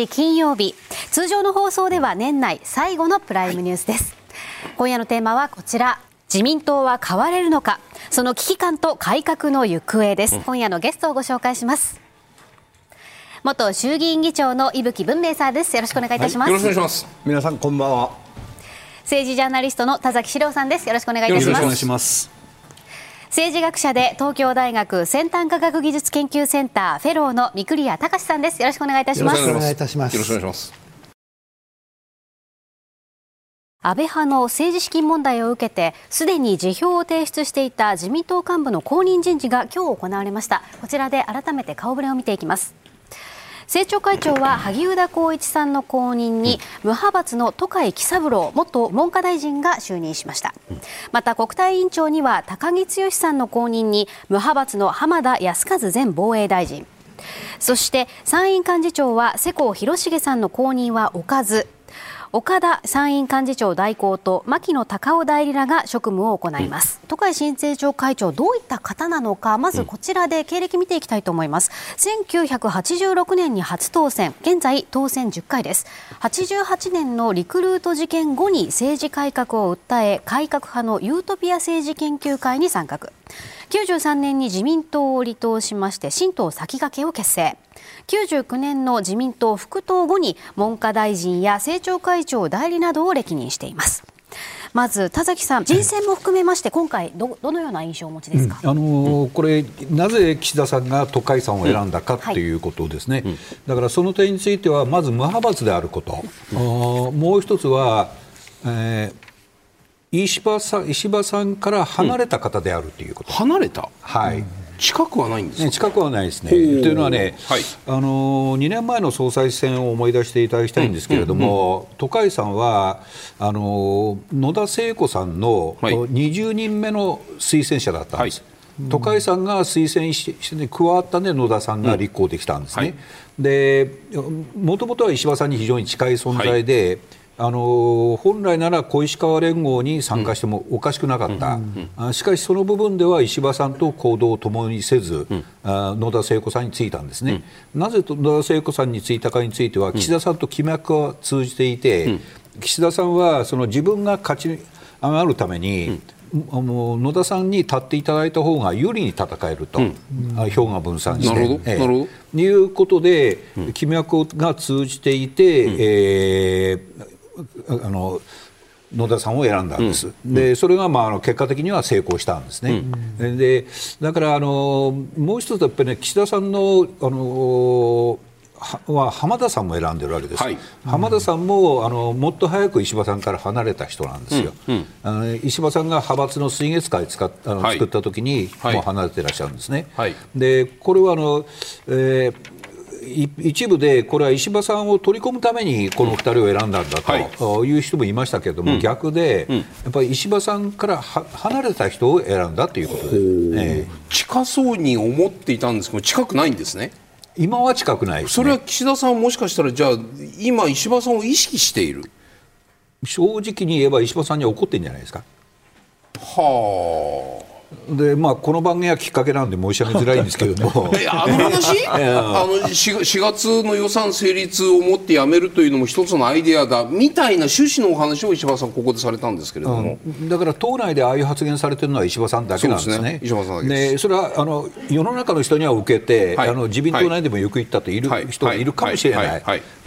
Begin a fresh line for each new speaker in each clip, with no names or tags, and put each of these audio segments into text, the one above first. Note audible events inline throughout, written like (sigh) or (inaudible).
12月22日金曜日通常の放送では年内最後のプライムニュースです、はい、今夜のテーマはこちら。自民党は変われるのか。その危機感と改革の行方です、うん、今夜のゲストをご紹介します。元衆議院議長の伊吹文明さんです。よろしくお願いいたします、はい、
よろしくお願いします。
皆さんこんばんは。
政治ジャーナリストの田崎史郎さんです。よろしくお願いいたします政治学者で東京大学先端科学技術研究センターフェローの三栗谷隆さんです。よろしくお願いいたします。よろしくお願いいたします。よろしくお願いします。安倍派の政治資金問題を受けてすでに辞表を提出していた自民党幹部の後任人事が今日行われました。こちらで改めて顔ぶれを見ていきます政調会長は萩生田光一さんの後任に無派閥の都会喜三郎元文科大臣が就任しました。また国対委員長には高木剛さんの後任に無派閥の浜田靖一前防衛大臣。そして参院幹事長は世耕弘成さんの後任は置かず岡田参院幹事長代行と牧野隆夫代理らが職務を行います、うん、都会新政調会長どういった方なのかまずこちらで経歴見ていきたいと思います、うん、1986年に初当選。現在当選10回です。88年のリクルート事件後に政治改革を訴え改革派のユートピア政治研究会に参画93年に自民党を離党しまして新党先駆けを結成。99年の自民党復党後に文科大臣や政調会長代理などを歴任しています。まず田崎さん、人選も含めまして、今回ど、どのような印象をお持ちですか、
うん、あのー、これ、なぜ岸田さんが都会さんを選んだかと、うん、い。うことですね、はい、だからその点については、まず無派閥であること、うん、もう一つは、えー石破さん石破さんから離れた方であるということ、
離れた、
はい、
近くはないんですか？
近くはないですね。というのはね、はい、あの2年前の総裁選を思い出していただきたいんですけれども、都会さんはあの野田聖子さんの20人目の推薦者だったんです。はい。都会さんが推薦して加わったんで野田さんが立候補できたんですね。うん。はい、でもともとは石破さんに非常に近い存在で、はいあの本来なら小石川連合に参加してもおかしくなかった、うん、しかしその部分では石破さんと行動を共にせず、うん、野田聖子さんについたんですね、うん、なぜ野田聖子さんについたかについては、岸田さんと気脈は通じていて、岸田さんはその自分が勝ち上がるために、あの野田さんに立っていただいた方が有利に戦えると、うん、票が分散して。なるほど、えー、いうことで、気脈が通じていて、うん、えーあの野田さんを選んだんです、うん、でそれが、まあ、あの結果的には成功したんですね、うん、でだからあのもう一つやっぱりね岸田さんのあのは浜田さんも選んでるわけです、はい、浜田さんもあのもっと早く石破さんから離れた人なんですよ、うんうん、あの石破さんが派閥の水月会使っあの、はい、作った時に、もう離れてらっしゃるんですね、はい、でこれはあの、えー一部でこれは石破さんを取り込むためにこの2人を選んだんだとい。う人もいましたけれども、逆で、やっぱり石破さんから離れた人を選んだということで、
え近そうに思っていたんですけど近くないんですね。
今は近くない、
ね、それは岸田さんはもしかしたらじゃあ今石破さんを意識している。
正直に言えば石破さんには怒ってるんじゃないですか。
はあ
でまあ、この番組はきっかけなんで申し上げづらいんですけれども。(laughs)
あの話？(laughs) あの 4, 4, 月の予算成立をもってやめるというのも一つのアイデアだ。みたいな趣旨のお話を石破さんここでされたんですけれども、
うん、だから党内でああいう発言されてるのは石破さんだけなんですね。すね。石破さんでそれはあの世の中の人には受けて、はい、あの自民党内でもよく言ったといる人がいるかもしれない、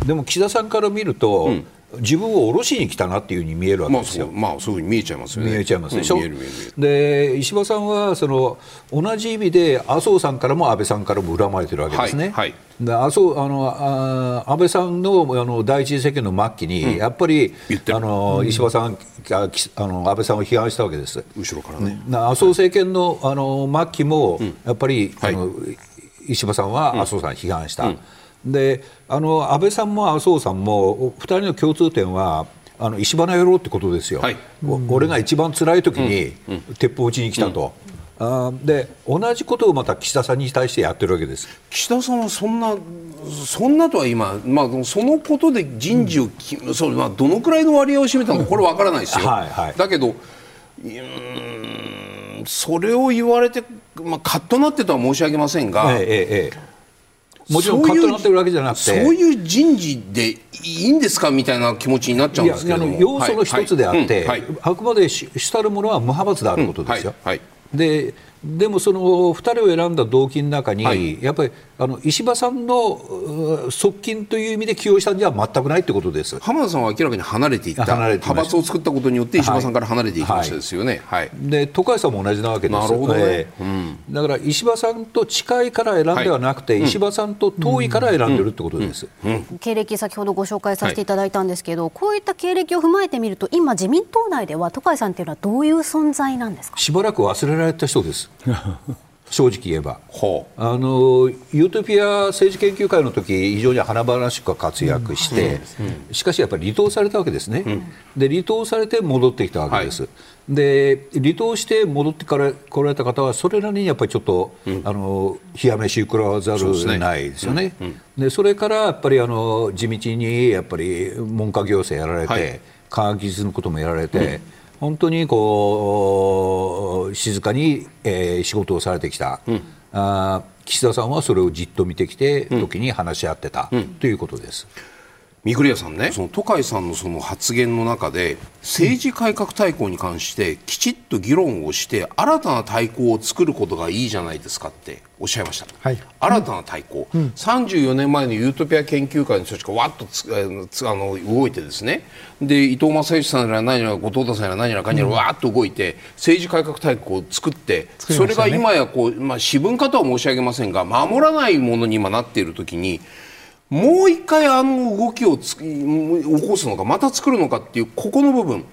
でも岸田さんから見ると、うん自分を下ろしに来たなっていうふうに見えるわけですよ。
まあ、そういうふうに見えちゃいますよね。
見えちゃいますでしょ。うん、で石破さんはその同じ意味で麻生さんからも安倍さんからも恨まれてるわけですね。はい、はいで麻生あのあ安倍さんのあの第一次政権の末期に、うん、やっぱりあの、うん、石破さんがあの安倍さんを批判したわけです。
後ろからね。
麻生政権のあの末期も、やっぱり、はい、あの石破さんは麻生さんを批判した。であの安倍さんも麻生さんも2人の共通点はあの石破野郎ってことですよ、はい、俺が一番辛い時に鉄砲撃ちに来たと。あで同じことをまた岸田さんに対してやってるわけです。
岸田さんはそんなそんなとは今、まあ、そのことで人事を、うん、それまあ、どのくらいの割合を占めたのかこれ分からないですよ、はいはい、だけどうんそれを言われて、まあ、カッとなってとは申し上げませんが、ええええ
もちろんカットなってるわけじゃなくて。
そういう人事でいいんですかみたいな気持ちになっちゃうんですけど
要素の一つであって、あくまで主たるものは無派閥であることですよ。ででもその2人を選んだ動機の中に、はい、やっぱりあの石破さんの側近という意味で起用したんじゃ全くないということです。
浜田さんは明らかに離れていった。派閥を作ったことによって石破さんから離れていきましたですよね、はい、はい、
で都会さんも同じなわけです。なるほど、ね。うん、だから石破さんと近いから選んではなくて、はい、石破さんと遠いから選んでるってことです、
経歴先ほどご紹介させていただいたんですけど、こういった経歴を踏まえてみると今自民党内では都会さんというのはどういう存在なんですか？
しばらく忘れられた人です (laughs) 正直言えば、あのユートピア政治研究会の時非常に華々しく活躍して、うん、しかしやっぱり離党されたわけですね、うん、で離党されて戻ってきたわけです、はい、で離党して戻ってから来られた方はそれなりにやっぱりちょっと、うん、あの冷や飯食らわざるないですよね。でそれからやっぱりあの地道にやっぱり文科行政やられて、はい、科学技術のこともやられて。本当にこう静かに、えー、仕事をされてきた、うん、あ岸田さんはそれをじっと見てきて、時に話し合ってた、うん、ということです。
三栗屋さんね、その都会さんのその発言の中で、政治改革大綱に関してきちっと議論をして、新たな大綱を作ることがいいじゃないですかっておっしゃいました、はい、新たな大綱、うん、34年前のユートピア研究会の人たちがわっとつあの動いて、ですね。で伊藤正義さんやら何やら後藤田さんやら何やらかにやらわっと動いて、政治改革大綱を作って、それが今やこう、まあ、私文化とは申し上げませんが、守らないものに今なっているときに、もう一回あの動きを起こすのかまた作るのかっていうここの部分。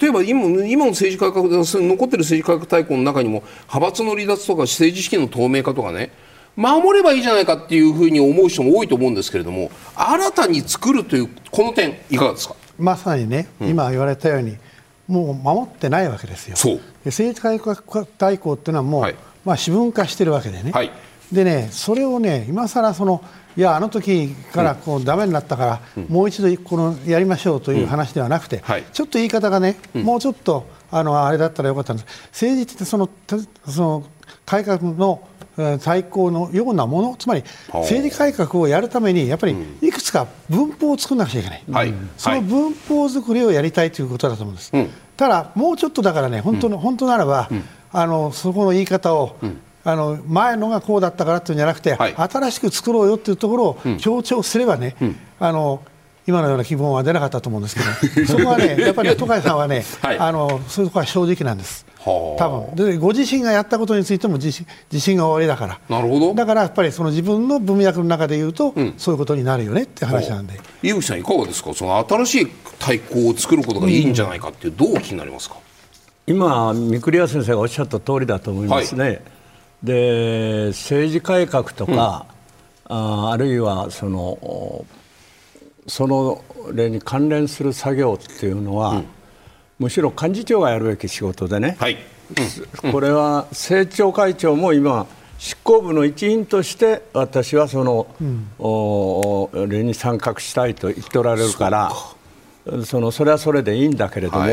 例えば今今の政治改革残ってる政治改革大綱の中にも派閥の離脱とか政治資金の透明化とかね。守ればいいじゃないかっていうふうに思う人も多いと思うんですけれども新たに作るというこの点いかがですか？
まさにね、うん、今言われたようにもう守ってないわけですよ。政治改革大綱っていうのはもう、はい、まあ、私文化してるわけでね、はい、でねそれをね今更そのいやあの時からこうダメになったから、もう一度このやりましょうという話ではなくて、はい、ちょっと言い方がね、もうちょっとあのあれだったらよかったんです。政治ってそのその改革の対抗のようなものつまり政治改革をやるためにやっぱりいくつか文法を作らなくちゃいけない、はい、その文法作りをやりたいということだと思うんです、ただもうちょっとだからね本当の、本当ならば、あのそこの言い方を、あの前のがこうだったからっていうんじゃなくて、はい、新しく作ろうよっていうところを強調すればね、うん、あの今のような希望は出なかったと思うんですけど、(laughs) そこはね、やっぱり都会さんはね、はい、あのそういうところは正直なんです。多分。でご自身がやったことについても自信自信がおありだから。
なるほど。
だからやっぱりその自分の文脈の中で言うと、うん、そういうことになるよねって話なんで。
井口さん、いかがですか？その新しい対抗を作ることがいいんじゃないかっていう、どう気になりますか？
今、三栗屋先生がおっしゃった通りだと思いますね。はいで政治改革とか、うん、ああるいはそのその例に関連する作業っていうのは、うん、むしろ幹事長がやるべき仕事でね、はい。うん、これは政調会長も今執行部の一員として私はその、うん、お例に参画したいと言っておられるから。そのそれはそれでいいんだけれども、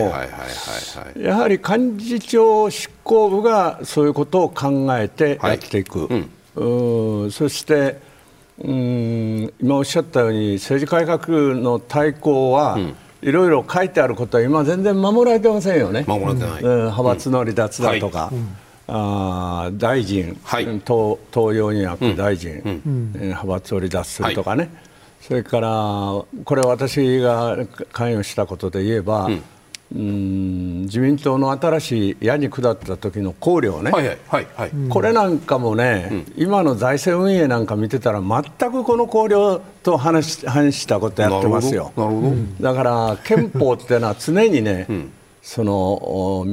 やはり幹事長執行部がそういうことを考えてやっていく、はいうん、そしてうん今おっしゃったように政治改革の対抗は、うん。いろいろ書いてあることは今全然守られてませんよね。
守られてない。うん、
派閥の離脱だとか、うん。はい、あ大臣、はい、党党四役大臣、うん、派閥を離脱するとかね、はいそれからこれは私が関与したことで言えば、うん。うん自民党の新しい矢に下った時の綱領ね、はいはいはいはい、これなんかもね、うん、今の財政運営なんか見てたら全くこの綱領と話反したことやってますよ。なるほどだから憲法っていうのは常にね、うん、その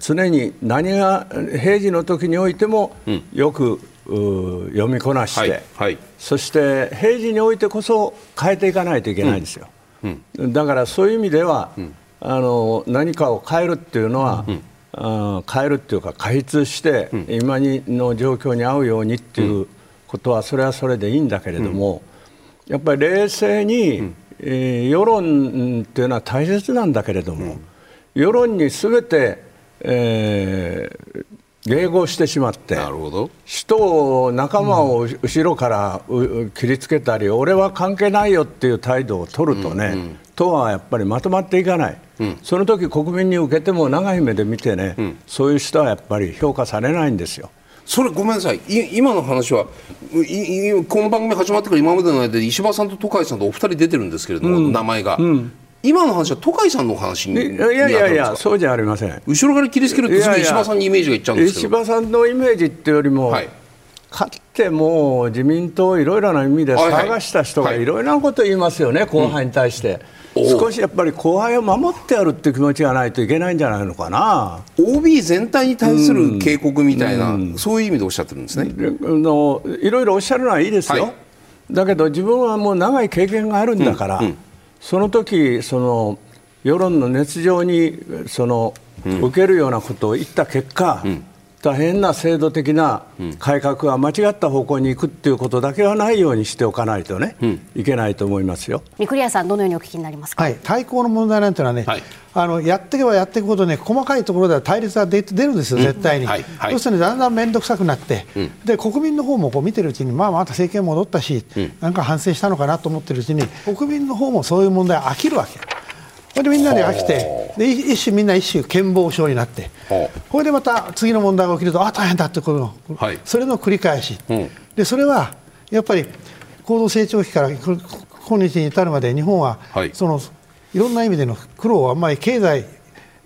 常に何が平時の時においてもよく読みこなして、はいはい、そして平時においてこそ変えていかないといけないんですよ、うんうん、だからそういう意味では、うん、あの何かを変えるっていうのは、あ変えるっていうか開通して、今の状況に合うようにっていうことはそれはそれでいいんだけれども、やっぱり冷静に、えー、世論っていうのは大切なんだけれども、世論にすべて、えー迎合してしまって
なるほど。
人を仲間を後ろから切りつけたり、俺は関係ないよっていう態度を取るとね、うんうん、党はやっぱりまとまっていかない、うん、その時国民に受けても長い目で見てね、うん、そういう人はやっぱり評価されないんですよ。
それごめんなさい。今の話はこの番組始まってから今までの間で石破さんと戸海さんとお二人出てるんですけれども、名前が、今の話は戸海さんの話にい
やいやいやそうじゃありません。
後ろから切りつけるとすぐ石破さんにイメージがいっちゃうんです
けど。石破さんのイメージっていうよりも、はい、かつても自民党いろいろな意味で探した人がい。ろいろなことを言いますよね、はいはい、後輩に対して。う。ん、少しやっぱり後輩を守ってやるっていう気持ちがないといけないんじゃないのかな。
OB 全体に対する警告みたいな、うん、そういう意味でおっしゃってるんですね。
のいろいろおっしゃるのはいいですよ、だけど自分はもう長い経験があるんだから、うんその時その世論の熱情にその、受けるようなことを言った結果、うん、大変な制度的な改革は間違った方向に行くっていうことだけはないようにしておかないとね、うん、いけないと思いますよ。
三栗屋さんどのようにお聞きになりますか？
はい、対抗の問題なんていうのはね、はい、あのやっていけばやっていくほどね細かいところでは対立が出出るんですよ絶対に。うんはいはい、要するにだんだん面倒くさくなって、うん、で国民の方もこう見てるうちにまあまた政権戻ったし、なんか反省したのかなと思ってるうちに国民の方もそういう問題飽きるわけ。これでみんなで飽きてで一種みんな一種健忘症になってこれでまた次の問題が起きるとあ大変だってことの、はい、それの繰り返し、う。ん、でそれはやっぱり高度成長期から今日に至るまで日本は、はい、そのいろんな意味での苦労はあんまり経済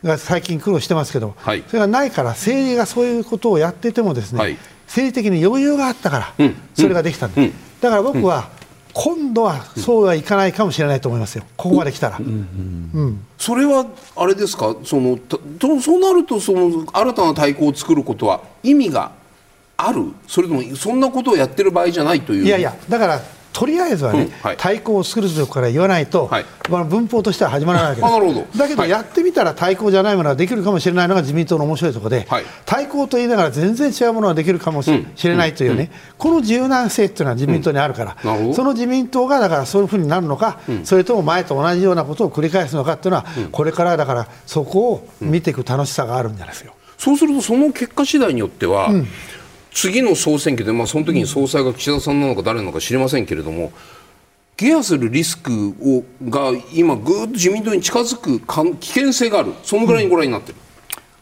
が最近苦労してますけど、はい、それがないから政治がそう。いう。ことをやっててもですね、はい政治的に余裕があったから、それができたんです、う。ん、だから僕は、今度はそうはいかないかもしれないと思いますよ、ここまで来たら。うん、
それはあれですか？そのそうなるとその新たな対抗を作ることは意味がある？それともそんなことをやってる場合じゃないという？
いやいやだからとりあえずはね、対抗を作るとこから言わないと、はい、まあ、文法としては始まらないわけです。なるほど。だけど、やってみたら対抗じゃないものができるかもしれないのが自民党の面白いところで、はい、対抗と言いながら全然違うものができるかもしれないというね、この柔軟性っていうのは自民党にあるから、その自民党がだからそういうふうになるのか、それとも前と同じようなことを繰り返すのかっていうのは、これからだからそこを見ていく楽しさがあるんじゃないですよ。
そうするとその結果次第によっては、次の総選挙で、まあ、その時に総裁が岸田さんなのか誰なのか知りませんけれども、ケアするリスクをが今、ぐーっと自民党に近づくか危険性がある、そのぐらいにご覧になってる。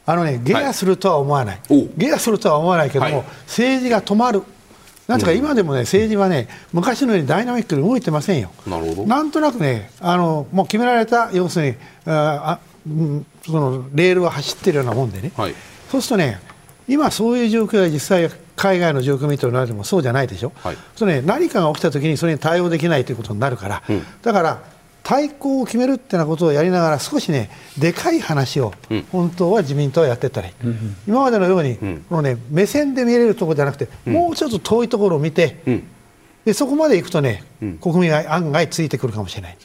あのね、ゲアするとは思わない、はい、ゲアするとは思わないけども、はい、政治が止まる、なんとか今でもね、政治はね、昔のようにダイナミックに動いてませんよ。なるほど。なんとなくね、あのもう決められた、要するに、あそのレールを走ってるようなもんでね、はい、そうするとね、今、そういう状況が実際、海外の状況を見ておられてもそうじゃないでしょ、はい、それ、ね、何かが起きたときにそれに対応できないということになるから、うん、だから対抗を決めるってなことをやりながら少しねでかい話を本当は自民党はやってたり、うん、今までのように、うん、このね目線で見れるところじゃなくて、もうちょっと遠いところを見て、でそこまで行くとね、国民が案外ついてくるかもしれない、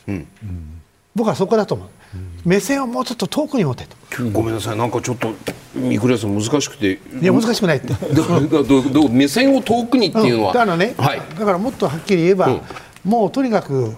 僕はそこだと思う。目線をもうちょっと遠くに持って
と、ごめんなさい。なんかちょっと三倉さん難しくて。
いや難しくないって。(laughs)
ど目線を遠くにっていうのは、うん、
だからね、はい、だからもっとはっきり言えば、うん、もうとにかく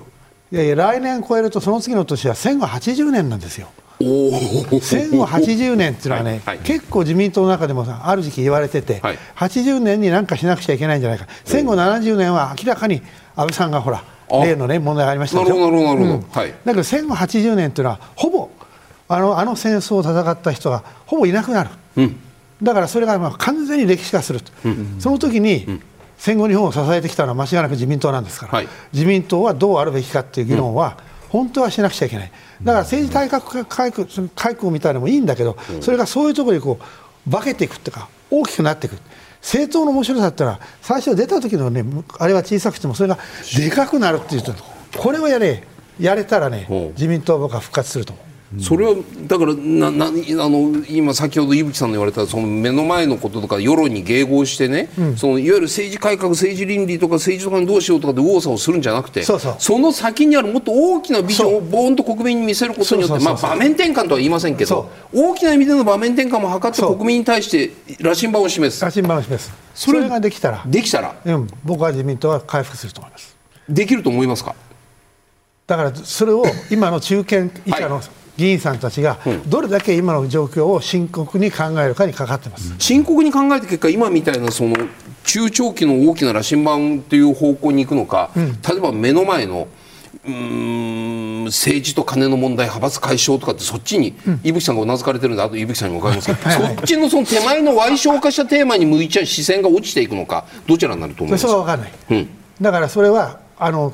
いやいや来年超えるとその次の年は戦後80年なんですよ。戦後80年っていうのはね、はい。はい、結構自民党の中でもある時期言われてて、はい、80年に何かしなくちゃいけないんじゃないか、戦後70年は明らかに安倍さんがほら、例の、ね、問題がありました。なるほどなるほど、うん、はい、だけど戦後80年というのはほぼあのあの戦争を戦った人がほぼいなくなる、うん、だからそれがまあ完全に歴史化すると、うん、その時に、うん、戦後日本を支えてきたのは間違いなく自民党なんですから、はい、自民党はどうあるべきかっていう議論は、本当はしなくちゃいけない、だから政治改革改革改革みたいなのもいいんだけど、それがそういうところにこう化けていくっていうか、大きくなっていく。政党の面白さっていうのは最初出た時のねあれは小さくてもそれがでかくなるっていうとこれをやれ。やれたらね自民党は僕は復活すると。思う。
それはだからななあの今先ほど伊吹さんの言われたその目の前のこととか世論に迎合してね、うん、そのいわゆる政治改革政治倫理とか政治とかにどうしようとかで右往左往するんじゃなくてその先にあるもっと大きなビジョンをボーンと国民に見せることによってまあ場面転換とは言いませんけど大きな意味での場面転換も図って国民に対して羅針盤を示す。
羅針盤を示す。それができたら
できたら、
うん、僕は自民党は回復すると思います。
できると思いますか？
だからそれを今の中堅以下の、はい議員さんたちがどれだけ今の状況を深刻に考えるかにかかってます。
深刻に考えた結果今みたいなその中長期の大きな羅針盤という方向に行くのか、うん、例えば目の前のうん政治と金の問題、派閥解消とかってそっちに、うん、伊吹さんがうなずかれてるんで、あと伊吹さんにも伺いますけど、そっちのその手前の矮小化したテーマに向いちゃう視線が落ちていくのか、どちらになると思います？
それは分からない、うん、だからそれはあの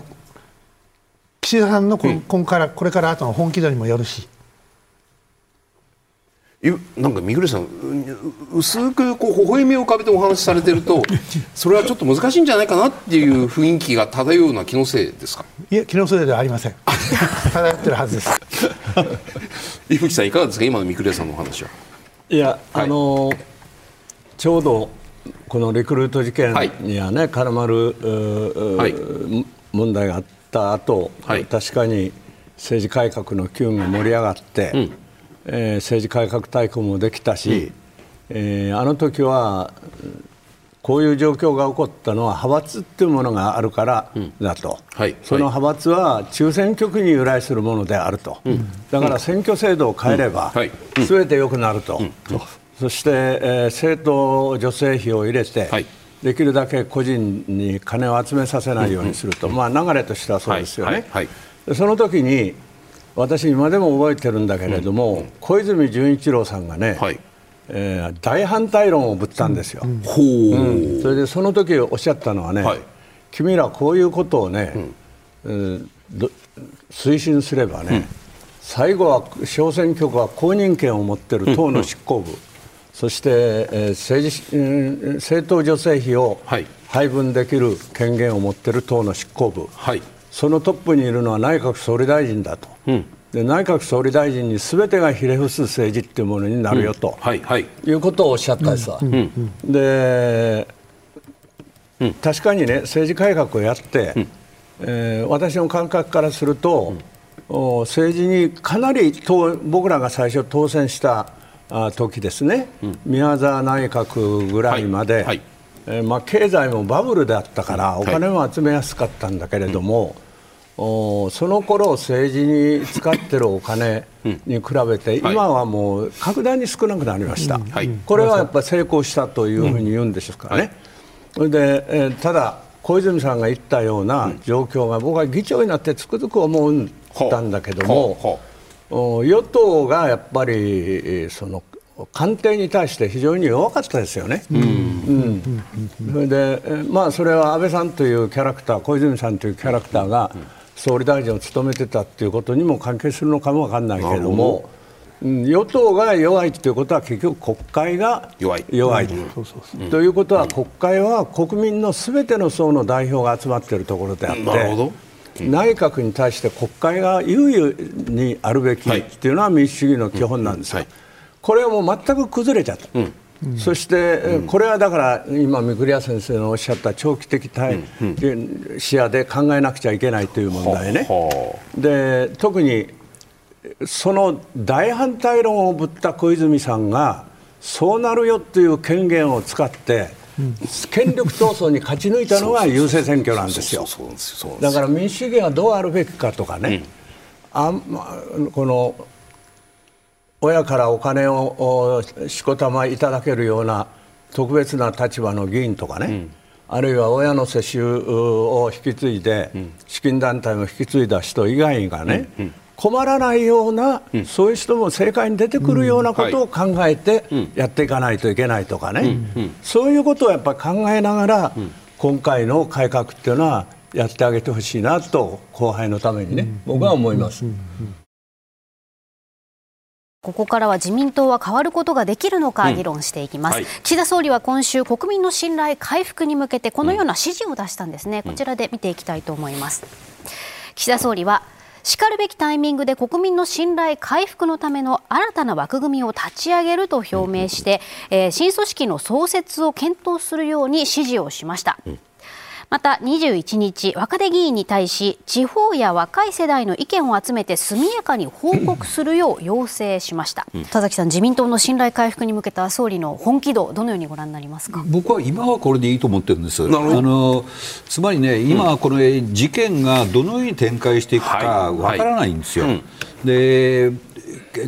岸田さんのこ,、ん、からこれから後の本気度にもよるし。
なんか三浦さん薄くこう微笑みを浮かべてお話しされてると (laughs) それはちょっと難しいんじゃないかなっていう雰囲気が漂うような気のせいですか？
いや気のせいではありません。(laughs) 漂ってるはずです。(laughs)
伊吹さんいかがですか？今の三倉さんのお話は。
いや、はい、あのちょうどこのリクルート事件にはね、はい、絡まる、はい、問題があった後、はい、確かに政治改革の機運が盛り上がって、うんえー、政治改革大綱もできたし、うん、えー、あの時はこういう状況が起こったのは派閥っていうものがあるからだと、うんはい、その派閥は中選挙区に由来するものであると、うん、だから選挙制度を変えれば、すべて良くなると、そして、えー、政党助成費を入れて、はい、できるだけ個人に金を集めさせないようにすると、まあ、流れとしてはそうですよね。その時に私、今でも覚えてるんだけれども、うん、小泉純一郎さんがね、はい、えー、大反対論をぶったんですよ、うん。う。ん、それでその時おっしゃったのはね、はい、君らこういうことをね、うん、推進すればね、最後は小選挙区は公認権を持っている党の執行部、そして、えー、政治政党助成費を配分できる権限を持っている党の執行部、はい、そのトップにいるのは内閣総理大臣だと、うん、で内閣総理大臣にすべてがひれ伏す政治っていうものになるよと、うんはいはい、いうことをおっしゃったんですわ。で、確かにね政治改革をやって、うん、えー、私の感覚からすると、政治にかなり僕らが最初当選した時ですね、宮沢内閣ぐらいまで、はいはいえーまあ、経済もバブルであったからお金も集めやすかったんだけれども、おその頃政治に使ってるお金に比べて、今はもう格段に少なくなりました、これはやっぱり成功したというふうに言うんでしょうかね。それで、えー、ただ小泉さんが言ったような状況が僕は議長になってつくづく思ったんだけども、与党がやっぱりその官邸に対して非常に弱かったですよね。うん、それで、まあ、それは安倍さんというキャラクター小泉さんというキャラクターが総理大臣を務めてたということにも関係するのかも分からないけれども。与党が弱いということは結局国会が弱い。弱い、と。いうことは国会は国民のすべての層の代表が集まっているところであって、内閣に対して国会が優位にあるべきとい。うのは民主主義の基本なんですよ。これはもう全く崩れちゃった。うん。そして、これはだから今、三栗屋先生のおっしゃった長期的視野で考えなくちゃいけないという問題ね、で特にその大反対論をぶった小泉さんがそうなるよという権限を使って権力闘争に勝ち抜いたのが郵政選挙なんですよ。だから民主主義はどうあるべきかとかね、あこの親からお金をしこたまいただけるような特別な立場の議員とかね、うん、あるいは親の世襲を引き継いで、うん、資金団体も引き継いだ人以外がね、うん、困らないような、そういう人も政界に出てくるようなことを考えてやっていかないといけないとかね、そういうことをやっぱり考えながら、今回の改革っていうのはやってあげてほしいなと後輩のためにね、僕は思います。
ここからは自民党は変わることができるのか議論していきます、うんはい、岸田総理は今週国民の信頼回復に向けてこのような指示を出したんですね、うん、こちらで見ていきたいと思います。岸田総理はしかるべきタイミングで国民の信頼回復のための新たな枠組みを立ち上げると表明して、えー、新組織の創設を検討するように指示をしました、うんまた21日若手議員に対し地方や若い世代の意見を集めて速やかに報告するよう要請しました、うん、田崎さん自民党の信頼回復に向けた総理の本気度どのようにご覧になりますか？
僕は今はこれでいいと思ってるんです。あのつまりね今この事件がどのように展開していくかわからないんですよ、はいはい、で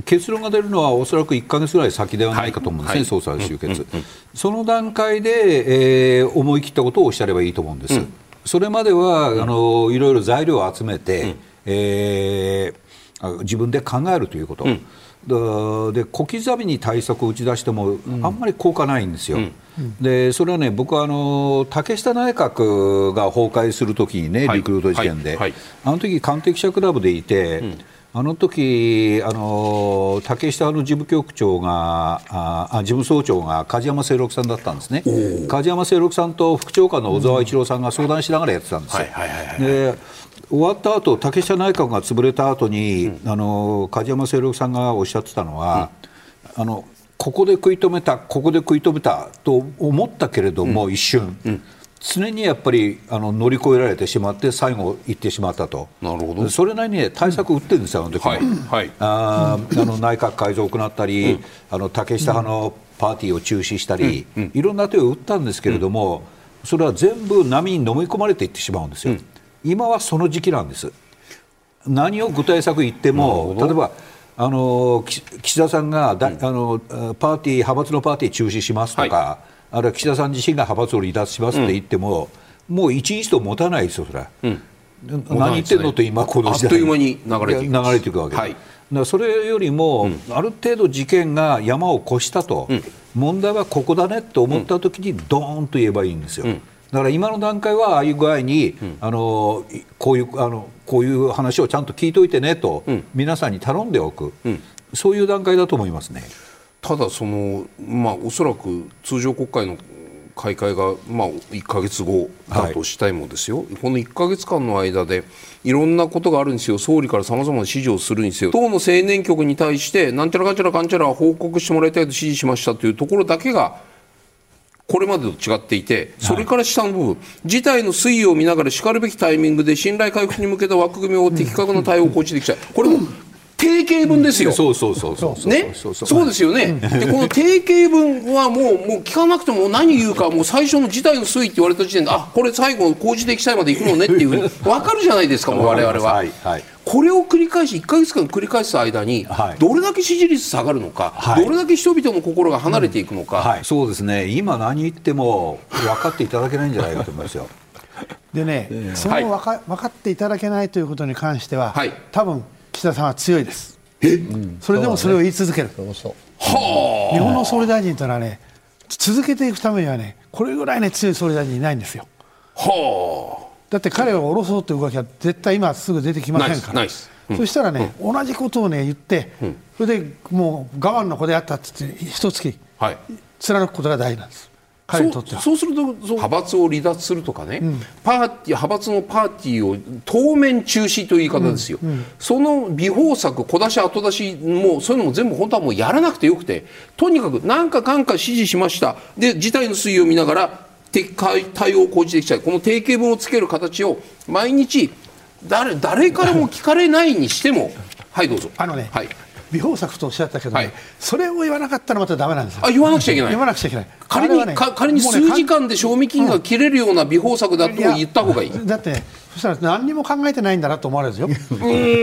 結論が出るのはおそらく1か月ぐらい先ではないかと思うんですね、はい、総裁集結、うんうん、その段階で、えー、思い切ったことをおっしゃればいいと思うんです。うん、それまでは、あのいろいろ材料を集めて、うん、えー、自分で考えるということ。で小刻みに対策を打ち出しても、あんまり効果ないんですよ。でそれはね、僕はあの竹下内閣が崩壊するときにね、リクルート事件で、はい。はい、あの時官邸記者クラブでいて、うんあの時あの竹下の事務局長があ事務総長が梶山清六さんだったんですね、梶山清六さんと副長官の小沢一郎さんが相談しながらやってたんですよ。で終わった後竹下内閣が潰れた後に、うん、あの梶山清六さんがおっしゃってたのは、うん、あのここで食い止めた、ここで食い止めたと思ったけれども、うん、一瞬、常にやっぱりあの乗り越えられてしまって最後行ってしまったと。
なるほど。
それなりに、ね、対策打ってるんですよ、あの時は、はいはい、ああの内閣改造を行ったり、うん、あの竹下派のパーティーを中止したり、うん、いろんな手を打ったんですけれども、うん、それは全部波に飲み込まれていってしまうんですよ、今はその時期なんです。何を具体策言っても例えばあの岸田さんがだ、あのパーティー派閥のパーティー中止しますとか、はいあるいは岸田さん自身が派閥を離脱しますって言っても、うん、もう一日と持たないですよ、それは。うん、何言ってんのと今、この
時代。あっという間に流れてい
く流れていくわけ、はい、だからそれよりも、うん、ある程度事件が山を越したと、問題はここだねと思ったときに、どーんと言えばいいんですよ。だから今の段階はああいう具合に、あのこういうあのこういう話をちゃんと聞いといてねと、皆さんに頼んでおく、そういう段階だと思いますね。
ただその、まあ、おそらく通常国会の開会が、まあ、1か月後だとしたいもですよ、はい、この1か月間の間でいろんなことがあるんですよ、総理からさまざまな指示をするんですよ、党の青年局に対して、なんちゃらかんちゃらかんちゃら報告してもらいたいと指示しましたというところだけが、これまでと違っていて、それから下の部分、はい、事態の推移を見ながらしかるべきタイミングで信頼回復に向けた枠組みを的確な対応を講じていきた。い、これも定型文ですよ。
そうそうそうそ
う。ね？そうですよね。で、この定型文はもう、もう聞かなくても何言うか、もう最初の事態の推移って言われた時点で、あ、これ最後、工事で記載まで行くのねっていうふうに (laughs) 分かるじゃないですか、もう我々は。はいはいこれを繰り返し、1か月間繰り返す間に、どれだけ支持率下がるのか、はい、どれだけ人々の心が離れていくのか、うん
はい、そうですね、今、何言っても分かっていただけないんじゃないかと思いますよ。
でね、その分か分かっていただけないということに関しては、はい、多分岸田さんは強いです。え、それでもそれを言い続ける。そうそうは日本の総理大臣というのはね、続けていくためにはね、これぐらいね強い総理大臣いないんですよ。はあ。だって彼を下ろそうという動きは絶対今すぐ出てきませんから。うん、そしたらね、うん、同じことをね言って、うん、それでもう我慢の子であったって言って一月、はい、貫くことが大事なんです。
彼にとっては。そうすると派閥を離脱するとかね、うん、パーティー派閥のパーティーを当面中止という言い方ですよ、うんうん、その微方策、小出し、後出し、もうそういうのも全部本当はもうやらなくてよくて、とにかく何かかんか指示しました、で事態の推移を見ながら対応を講じていきたい、この定型文をつける形を毎日誰、誰からも聞かれないにしても、はい、どうぞ。
あのね、
はい
微方策とおっしゃったけど、ねはい、それを言わなかったらまただめなんです
あ言わなくちゃいけない。
言わなくちゃいけない。
仮に、ね、仮に数時間で賞味期限が切れるような微方策だと言った方がいい、
いだって、ね、そしたら何にも考えてないんだなと思われるんですよ。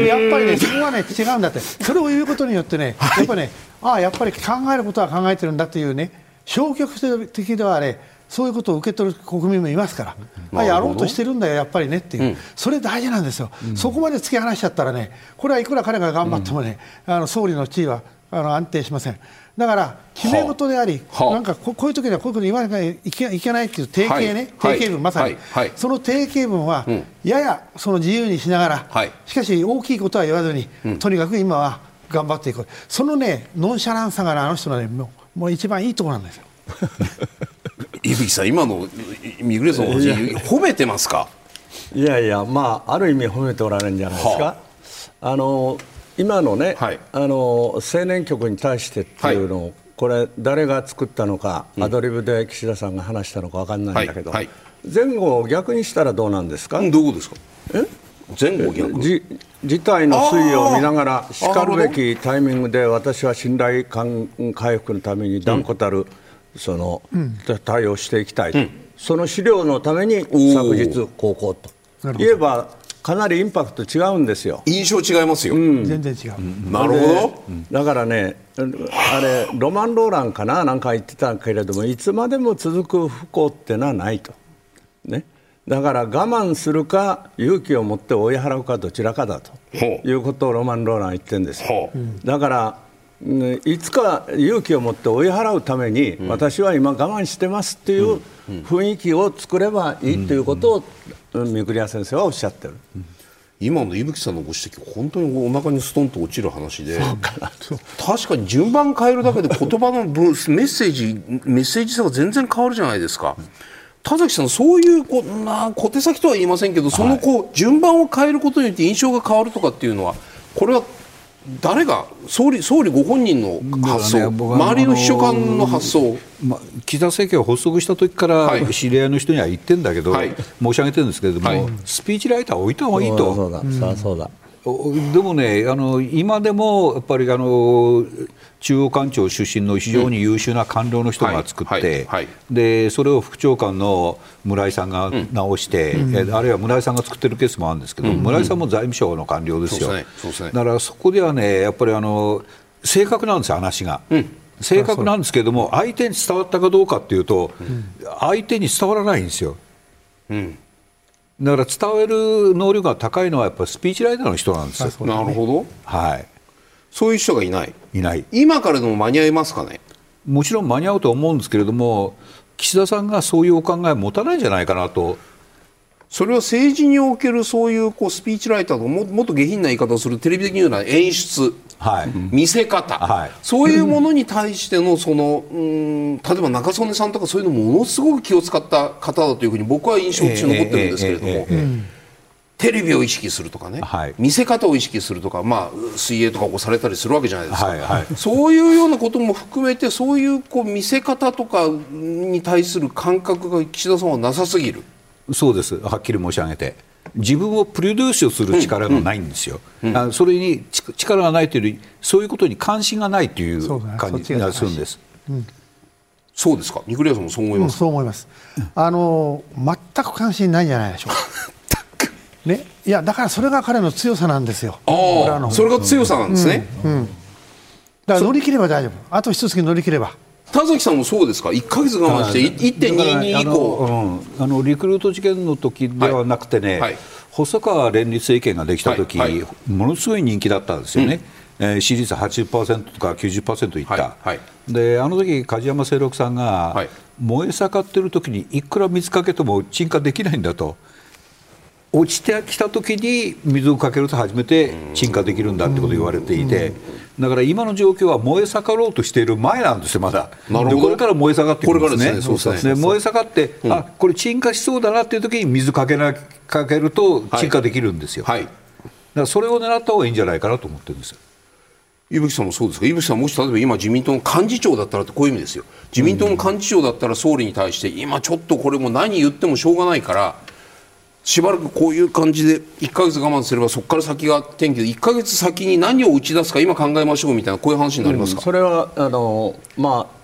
やっぱりねそこはね違うんだって。それを言うことによってねやっぱりねああやっぱり考えることは考えてるんだっていうね消極的ではあれそういうことを受け取る国民もいますから、まあ、やろうとしてるんだよ、やっぱりねっていう、うん、それ大事なんですよ、うん、そこまで突き放しちゃったらね、これはいくら彼が頑張ってもね、うん、あの総理の地位はあの安定しません。だから決め事であり、はあ、なんかこういう時にはこういうこと言わなきゃいけいけないっていう定型ね、はい、定型文、まさに、はい、その定型文は、ややその自由にしながら、はい、しかし大きいことは言わずに、とにかく今は頑張っていく、そのね、ノンシャランさが、あの人のね、もうもう一番いいところなんですよ。(laughs)
井口さん、今のミグレソン褒めてますか？
いやいや、まあ、ある意味褒めておられるんじゃないですか。はあ、あの今のね、はい、あの青年局に対してっていうのを、はい、これ誰が作ったのか、うん、アドリブで岸田さんが話したのか分かんないんだけど、はい、前後を逆にしたらどうなんですか、
うん、どうですか？え？前後逆？
じ事態の推移を見ながらしかるべきタイミングで私は信頼感回復のために断固たる、うんその、うん、対応していきたい、うん、その資料のために昨日、高校と。言えばかなりインパクト違うんですよ。
印象違いますよ、う
ん、全然違う、
なるほど。
だからねあれロマン・ローランかな？なんか言ってたけれどもいつまでも続く不幸ってのはないと。ね。だから我慢するか勇気を持って追い払うかどちらかだと。いうことをロマン・ローラン言ってるんですよ。だからいつか勇気を持って追い払うために、私は今我慢してますっていう雰囲気を作ればいいということを三栗屋先生はおっしゃってる。
今の伊吹さんのご指摘本当にお腹にストンと落ちる話で確かに順番変えるだけで言葉のメッセージメッセージ性が全然変わるじゃないですか。田崎さん、そういうこな小手先とは言いませんけど、そのこう順番を変えることによって印象が変わるとかっていうのは、これは誰が総理総理ご本人の発想、ね、周りの秘書官の発想、
まあ、岸田政権が発足した時から知り合いの人には言ってるんだけど、はい、申し上げてるんですけれども、はい、スピーチライター置いた方がいいと。
そうだそうだそうだ
でもねあの、今でもやっぱりあの中央官庁出身の非常に優秀な官僚の人が作って、でそれを副長官の村井さんが直して、うん、あるいは村井さんが作ってるケースもあるんですけど、うん、村井さんも財務省の官僚ですよ、ね。ね、だからそこではね、やっぱりあの正確なんですよ、話が。うん。正確なんですけれども、相手に伝わったかどうかっていうと、相手に伝わらないんですよ。うんだから伝える能力が高いのはやっぱスピーチライターの人なんですよ。
なるほど。
はい。
そういう人がいない。
いない。
今からでも間に合いますかね？
もちろん間に合うと思うんですけれども、岸田さんがそういうお考えを持たないんじゃないかなと。
それは政治におけるそういうこうスピーチライターのももっと下品な言い方をするテレビ的に言うのは演出、はい、見せ方、はい、そういうものに対してのそのうん例えば中曽根さんとかそういうのものすごく気を使った方だというふうに僕は印象として残ってるんですけれども。テレビを意識するとかね、はい、見せ方を意識するとか、まあ、水泳とかをされたりするわけじゃないですか、はいはい、そういうようなことも含めてそういうこう見せ方とかに対する感覚が岸田さんはなさすぎる。
そうですはっきり申し上げて自分をプロデュースする力がないんですよ、うんうん、それに力がないというよりそういうことに関心がないという感じがするんです。
そうですか、ニクレアさんもそう思います、
うん、そう思います。あの全く関心ないんじゃないでしょうか。(laughs) ね、いやだからそれが彼の強さなんですよ。
ああ、それが強さなんですね。うん。
だから乗り切れば大丈夫。あと一月乗り切れば。
田崎さんもそうですか、1か月我慢して、1.22以降。
あのリクルート事件の時ではなくてね、はい、細川連立政権ができた時、はいはい、ものすごい人気だったんですよね。うん、えー、支持率80%とか90%いった、はいであの時梶山清六さんが、燃え盛ってる時にいくら水かけても鎮火できないんだと。落ちてきた時に水をかけると初めて鎮火できるんだってことを言われていて、だから今の状況は燃え盛ろうとしている前なんですよ、まだ。なるほどこれから燃え盛ってくるんですね。これからですね。そうですね。燃え盛って、うん、あこれ鎮火しそうだなっていう時に水かけなかけると鎮火できるんですよ。はい。だからそれを狙った方がいいんじゃないかなと思ってるんですよ。
伊吹さんもそうですか、伊吹さん、もし例えば今、自民党の幹事長だったらってこういう意味ですよ、自民党の幹事長だったら総理に対して、今ちょっとこれも何言ってもしょうがないから、しばらくこういう感じで1か月我慢すればそこから先が天気で1か月先に何を打ち出すか今考えましょうみたいなこういう話になりますか、
うん、それはあの、まあ、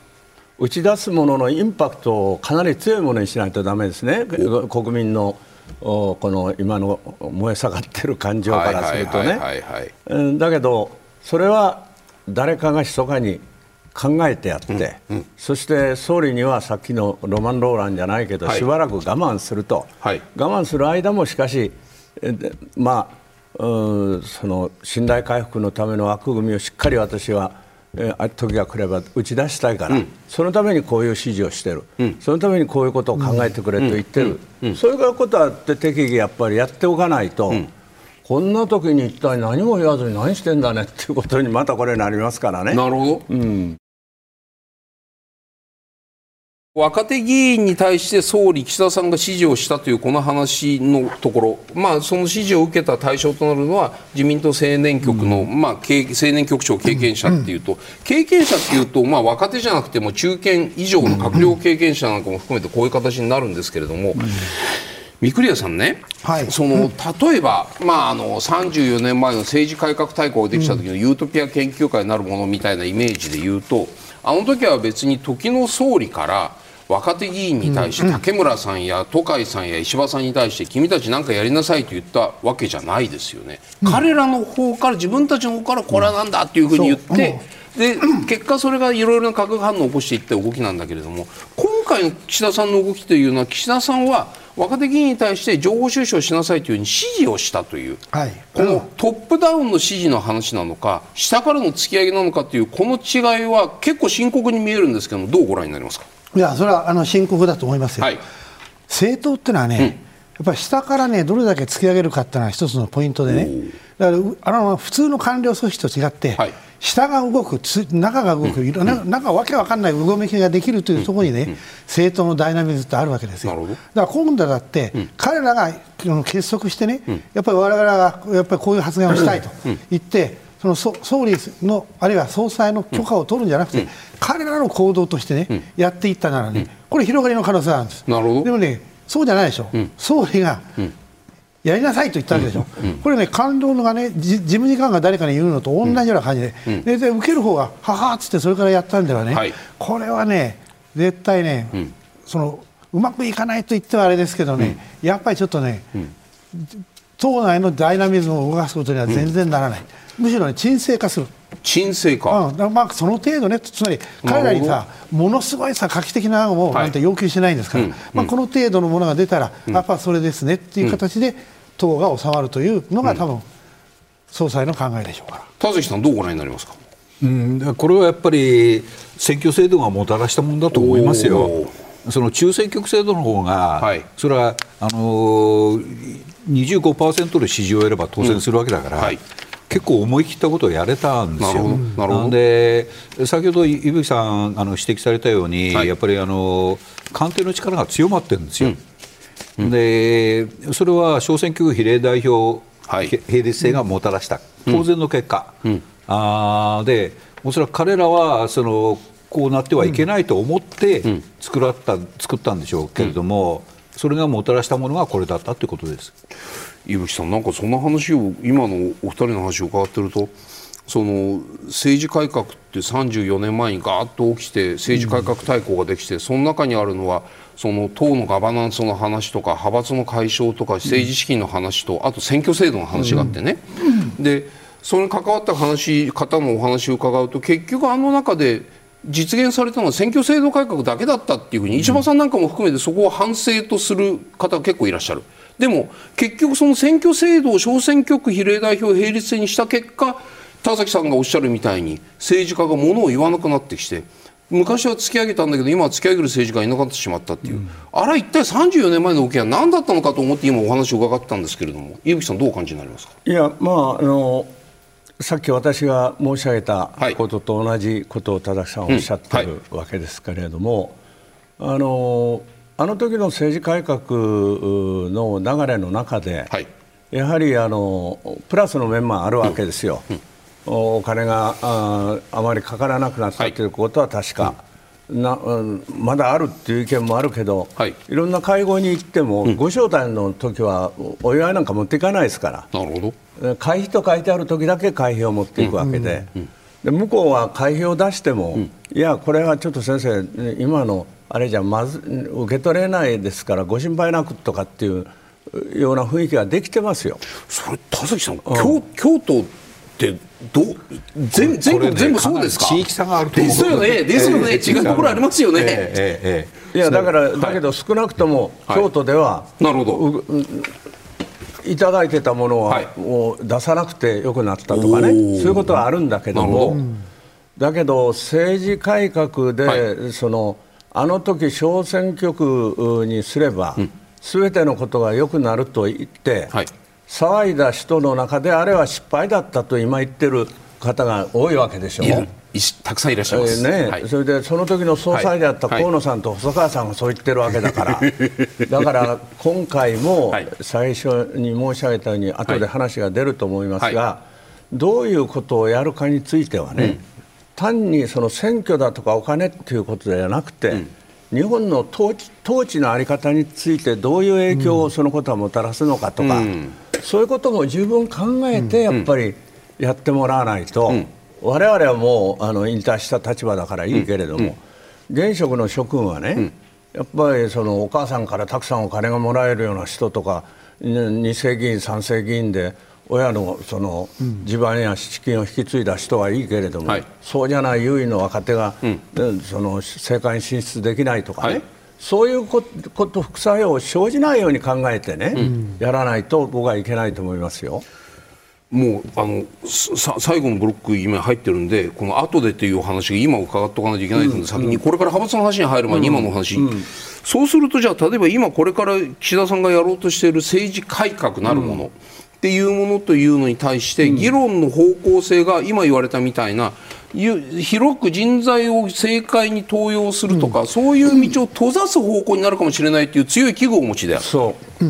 打ち出すもののインパクトをかなり強いものにしないとだめですね。国民のこの今の燃え盛ってる感情からするとね。だけどそれは誰かが密かに考えてやって、うんうん、そして総理にはさっきのロマン・ローランじゃないけど、はい、しばらく我慢すると、はい、我慢する間もしかし、まあ、その信頼回復のための枠組みをしっかり私は、えー、時が来れば打ち出したいから、うん、そのためにこういう指示をしている、うん、そのためにこういうことを考えてくれと言ってる、そういうことは適宜やっぱりやっておかないと。こんな時に一体何も言わずに何してんだねっていうことにまたこれなりますからね。
なるほど、うん若手議員に対して総理、岸田さんが指示をしたというこの話のところ、まあ、その指示を受けた対象となるのは自民党青年局の、うん、まあ、青年局長経験者っていうと、うん、経験者っていうと、まあ、若手じゃなくても中堅以上の閣僚経験者なんかも含めてこういう形になるんですけれども。三栗屋さんね、はい、その例えば、まあ、あの34年前の政治改革大綱ができた時のユートピア研究会になるものみたいなイメージで言うとあの時は別に時の総理から若手議員に対して竹村さんや都会さんや石破さんに対して君たち何かやりなさいと言ったわけじゃないですよね、うん、彼らの方から自分たちの方からこれはなんだっていうふうに言って、で結果それがいろいろな化学反応を起こしていった動きなんだけれども今回の岸田さんの動きというのは岸田さんは若手議員に対して情報収集をしなさいというふうに指示をしたという、はい、このトップダウンの指示の話なのか下からの突き上げなのかというこの違いは結構深刻に見えるんですけどどうご覧になりますか？
いやそれはあの深刻だと思いますよ。はい、政党っていうのはね、うん、やっぱり下からねどれだけ突き上げるかっていうのは一つのポイントでね。だからあの普通の官僚組織と違って、はい。下が動く、中が動く、いろんな、なん。かわけわかんないうごめきができるというところにね、政党のダイナミズムってあるわけですよ。だから今度だって、彼らが結束してね、やっぱりわれわれがやっぱりこういう発言をしたいと言って、その総理のあるいは総裁の許可を取るんじゃなくて、彼らの行動としてね、やっていったならね、これ、広がりの可能性あるんです。でもね、そうじゃないでしょ、総理がやりなさいと言ったわけでしょ、うん。うん、これね、官僚のがね、事務次官が誰かに言うのと同じような感じで、うん、でで受ける方が、ははっつって、それからやったんではね、はい、これはね、絶対ね、そのうまくいかないと言ってはあれですけどね、やっぱりちょっとね、党内のダイナミズムを動かすことには全然ならない、むしろね、沈静化する。
沈静化、
うん、まあその程度ね、つまり彼らにさ、ものすごいさ画期的な案をなんて要求しないんですから、はい、まあ、この程度のものが出たら、やっぱそれですねっていう形で、党が収まるというのが、多分総裁の考えでしょうから。
田崎さん、どうご覧になりますか？
うん、これはやっぱり選挙制度がもたらしたものだと思いますよ。その中選挙区制度の方が、はい、それはあのー、25%で支持を得れば当選するわけだから、うんはい、結構思い切ったことをやれたんですよ。なるほどで先ほど伊吹さんあの指摘されたように、はい、やっぱりあの官邸の力が強まってるんですよ。うん。でそれは小選挙区比例代表並列制がもたらした、当然の結果、うん、あでおそらく彼らはそのこうなってはいけないと思って作らった、作ったんでしょうけれども、それがもたらしたものがこれだったということです。
伊吹さんなんかそんな話を今のお二人の話を伺ってるとその政治改革って34年前にガーッと起きて政治改革大綱ができて、その中にあるのはその党のガバナンスの話とか派閥の解消とか政治資金の話と、あと選挙制度の話があってね、でそれに関わった話方のお話を伺うと結局あの中で実現されたのは選挙制度改革だけだったっていうふうに石破さんなんかも含めてそこを反省とする方が結構いらっしゃる。でも結局その選挙制度を小選挙区比例代表並立制にした結果田崎さんがおっしゃるみたいに政治家がものを言わなくなってきて昔は突き上げたんだけど今は突き上げる政治家がいなくなってしまったっていう、うん、あれは一体34年前の動きは何だったのかと思って今お話を伺ったんですけれども伊吹さんどうお感じになりますか？
いやまああのさっき私が申し上げたことと同じことを田崎さんおっしゃってるわけですけれども、あのあの時の政治改革の流れの中で、はい、やはりあのプラスの面もあるわけですよ。うん。うん。お金がああまりかからなくなったということは確か、はい、なうん、まだあるっていう意見もあるけど、はい、いろんな会合に行っても、うん、ご招待の時はお祝いなんか持っていかないですから。
なるほ
ど会費と書いてある時だけ会費を持っていくわけで。うん、で向こうは会費を出しても、いや、これはちょっと先生、今のあれじゃまず受け取れないですからご心配なくとかっていうような雰囲気ができてますよ。
それ田崎さん、京京都ってど全全国全部そうですか？
地域差がある
とですよね。ですよね、違うところありますよね、え
ーえー、いやだからだけど少なくとも京都では、
なるほど
いただいてたものは、もう出さなくてよくなったとかね。そういうことはあるんだけども。だけど政治改革で、そのあの時小選挙区にすれば、すべてのことが良くなると言って、はい。騒いだ人の中であれは失敗だったと今言ってる方が多いわけでしょ。う。
たくさんいらっしゃいます、
えー、ね、はい、それでその時の総裁であった河野さんと細川さんがそう言ってるわけだから、はい、(laughs) だから今回も最初に申し上げたように後で話が出ると思いますが、はい、どういうことをやるかについてはね、うん、単にその選挙だとかお金っていうことではなくて、うん。日本の統治統治の在り方についてどういう影響をそのことはもたらすのかとか、うん、そういうことも十分考えてやっぱりやってもらわないと、うん、我々はもうあの引退した立場だからいいけれども、現職の諸君はね、やっぱりそのお母さんからたくさんお金がもらえるような人とか2世議員3世議員で親のその地盤や資金を引き継いだ人はいいけれども、はい、そうじゃない優位の若手が、うん、その政界に進出できないとかね、はい、そういうこと副作用を生じないように考えてね、うん、やらないと僕はいけないと思いますよ。
もうあの最後のブロック今入ってるんでこの後でっていう話が今伺っておかないといけないので、うん、先にこれから派閥の話に入る前に今の話、うん、そうするとじゃあ例えば今これから岸田さんがやろうとしている政治改革なるもの、っていうものというのに対して議論の方向性が今言われたみたいな広く人材を政界に登用するとか、そういう道を閉ざす方向になるかもしれないという強い危惧をお持ちである。
そう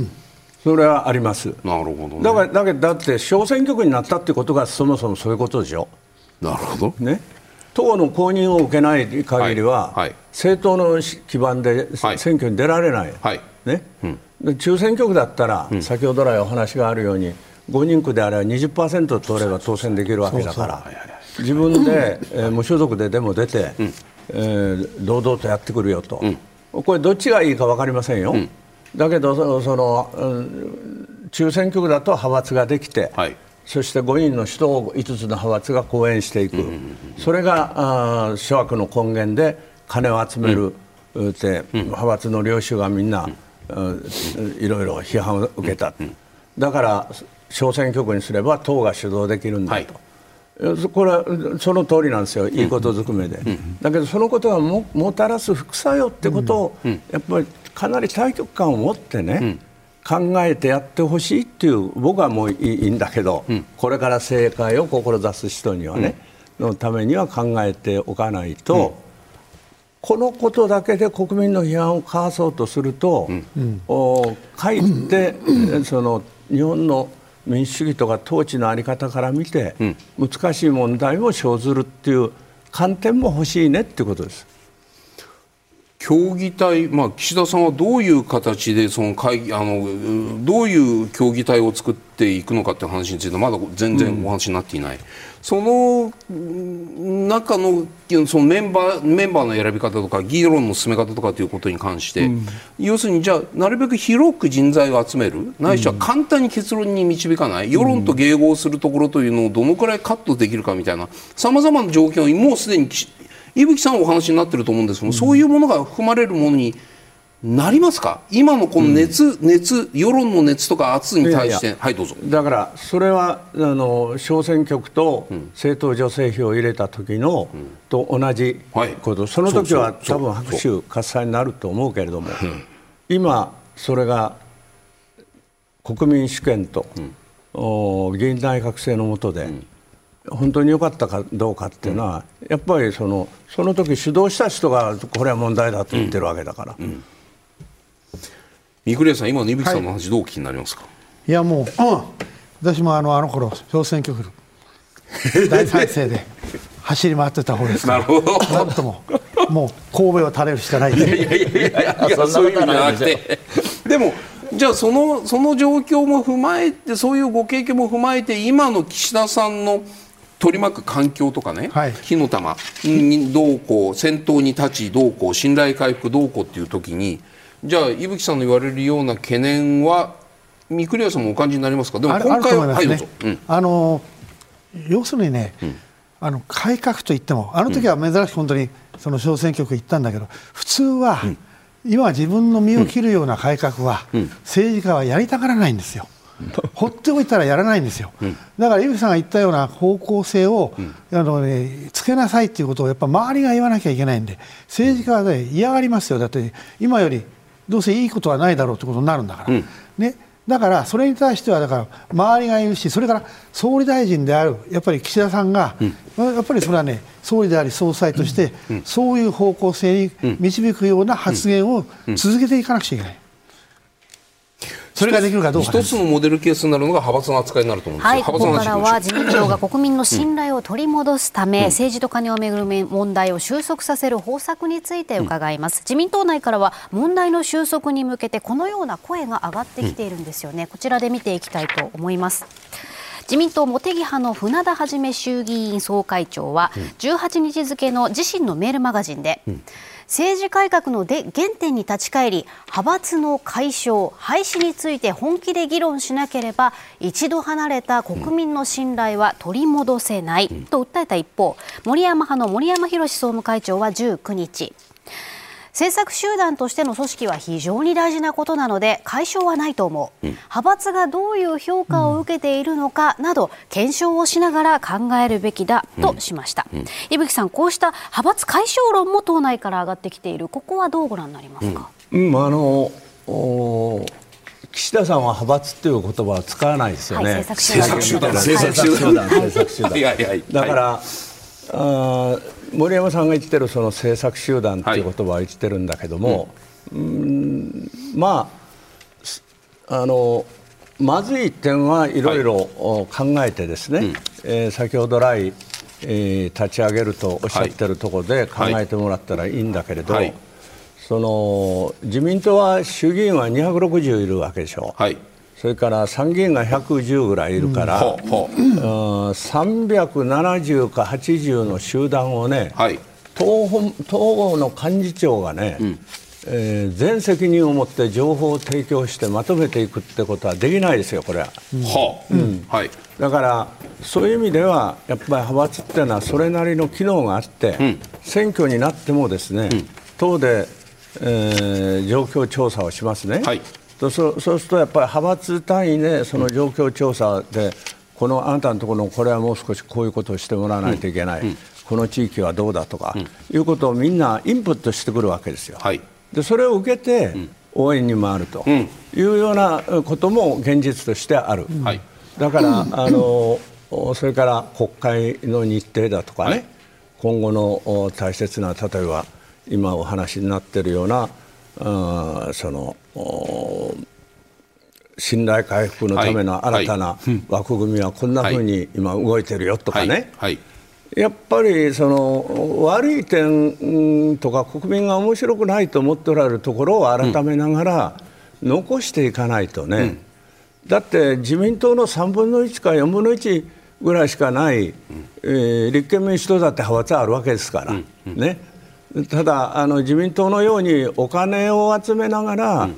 それはあります。
なるほど、ね、
だからだけどだって小選挙区になったってことがそもそもそういうことでしょ。
なるほど。
ね。党の公認を受けない限りは、はいはい、政党の基盤で選挙に出られない。はい、ね。うん、中選挙区だったら、うん、先ほど来お話があるように5人区であれば20%取れば当選できるわけだから。自分で、えー、無所属ででも出て、うん、えー、堂々とやってくるよと、これどっちがいいか分かりませんよ。だけどその、うん、中選挙区だと派閥ができて、はい、そして5人の人を5つの派閥が講演していく、うんうんうん、それがあ諸悪の根源で金を集める、うん、って、派閥の領袖がみんな、うん、いろいろ批判を受けた、だから小選挙区にすれば党が主導できるんだと。はいこれはその通りなんですよ、いいことずくめで、うん、だけどそのことがももたらす副作用ってことを、やっぱりかなり対局感を持ってね、考えてやってほしいっていう僕はもういいんだけど、これから正解を志す人にはね、のためには考えておかないと、このことだけで国民の批判をかわそうとすると、おかえって、(clears throat) その日本の民主主義とか統治の在り方から見て、難しい問題も生ずるっていう観点も欲しいねっていうことです。
協議体、まあ、岸田さんはどういう形でその会議あのどういう協議体を作っていくのかという話についてまだ全然お話になっていない、うん、その中のそのメンバーメンバーの選び方とか議論の進め方とかということに関して、うん、要するにじゃあなるべく広く人材を集める。ないしは簡単に結論に導かない、世論と迎合するところというのをどのくらいカットできるかみたいなさまざまな条件をもうすでに伊吹さんお話になってると思うんですけど、うん、そういうものが含まれるものになりますか？今のこの熱、うん、熱世論の熱とか圧に対して。はいどうぞ。
だからそれはあの小選挙区と政党助成費を入れた時の、うん、と同じこと、はい、その時は多分拍手喝采になると思うけれども、今それが国民主権と、うん、議員内閣制の下で、本当に良かったかどうかっていうのは、やっぱりそのその時主導した人がこれは問題だと言ってるわけだから。うん
三栗さん、今の伊吹さんの話、どうお聞きになりますか？
いやもう、うん、私もあのあの頃小選挙区 (laughs) 大再生で走り回ってた方ですから。なるほど。なんとももう神戸を垂れるしかないいやいやいや
いやそういう意味じゃなくて。でもじゃあそのその状況も踏まえてそういうご経験も踏まえて今の岸田さんの取り巻く環境とかね、はい、火の玉にどうこう先頭に立ちどうこう信頼回復どうこうっていう時にじゃあ伊吹さんの言われるような懸念は三栗屋さんもお感じになりますか？でも今回は、ね、はいどうぞ、うん、
あの要するにね、うん、あの改革といってもあの時は珍しく本当にその小選挙区行ったんだけど普通は、うん、今自分の身を切るような改革は、政治家はやりたがらないんですよ。放っておいたらやらないんですよ、うん、だから井口さんが言ったような方向性を、うん、あのね、つけなさいということをやっぱ周りが言わなきゃいけないんで政治家は、ね、嫌がりますよ。だって今よりどうせいいことはないだろうということになるんだから、うん、ね、だからそれに対してはだから周りが言うしそれから総理大臣であるやっぱり岸田さんが、やっぱりそれはね総理であり総裁として、そういう方向性に導くような発言を続けていかなくちゃいけない。それができるかどうか
一つのモデルケースになるのが派閥の扱いになると思うんです
はい、ここからは自民党が国民の信頼を取り戻すため、うん、政治と金をめぐる問題を収束させる方策について伺います、うん、自民党内からは問題の収束に向けてこのような声が上がってきているんですよね、うん、こちらで見ていきたいと思います。自民党茂木派の船田はじめ衆議院総会長は18日付の自身のメールマガジンで、政治改革ので原点に立ち返り派閥の解消廃止について本気で議論しなければ一度離れた国民の信頼は取り戻せないと訴えた一方森山派の森山宏総務会長は19日。政策集団としての組織は非常に大事なことなので解消はないと思う、うん、派閥がどういう評価を受けているのかなど検証をしながら考えるべきだとしました、うん。うん、伊吹さんこうした派閥解消論も党内から上がってきている。ここはどうご覧になりますか、
うん。あの岸田さんは派閥という言葉は使わないですよね。はい、
政策集団。
だから、あ森山さんが言ってるその政策集団という言葉は言ってるんだけども、はい、うんまああのまずい点はいろいろ考えてですね、はい、えー、先ほど来、えー、立ち上げるとおっしゃってるところで考えてもらったらいいんだけれど、はい、その自民党は衆議院は260いるわけでしょ。はいそれから参議院が110ぐらいいるから、うん、370か80の集団をね、はい、党党の幹事長がね、うん、えー、全責任を持って情報を提供してまとめていくってことはできないですよ、これは。う。ん。はい、だからそういう意味ではやっぱり派閥っていうのはそれなりの機能があって、うん、選挙になってもですね、党で、えー、状況調査をしますね。はいそうそうするとやっぱり派閥単位でその状況調査で、このあなたのところのこれはもう少しこういうことをしてもらわないといけない、この地域はどうだとか、いうことをみんなインプットしてくるわけですよ。でそれを受けて応援に回るというようなことも現実としてある。だからあのそれから国会の日程だとかね、今後の大切な例えば今お話になっているようなその信頼回復のための新たな枠組みはこんなふうに今動いてるよとかね、やっぱりその悪い点とか国民が面白くないと思っておられるところを改めながら残していかないとね、だって自民党の3分の1か4分の1ぐらいしかない、えー、立憲民主党だって派閥あるわけですから、ね、ただあの自民党のようにお金を集めながら、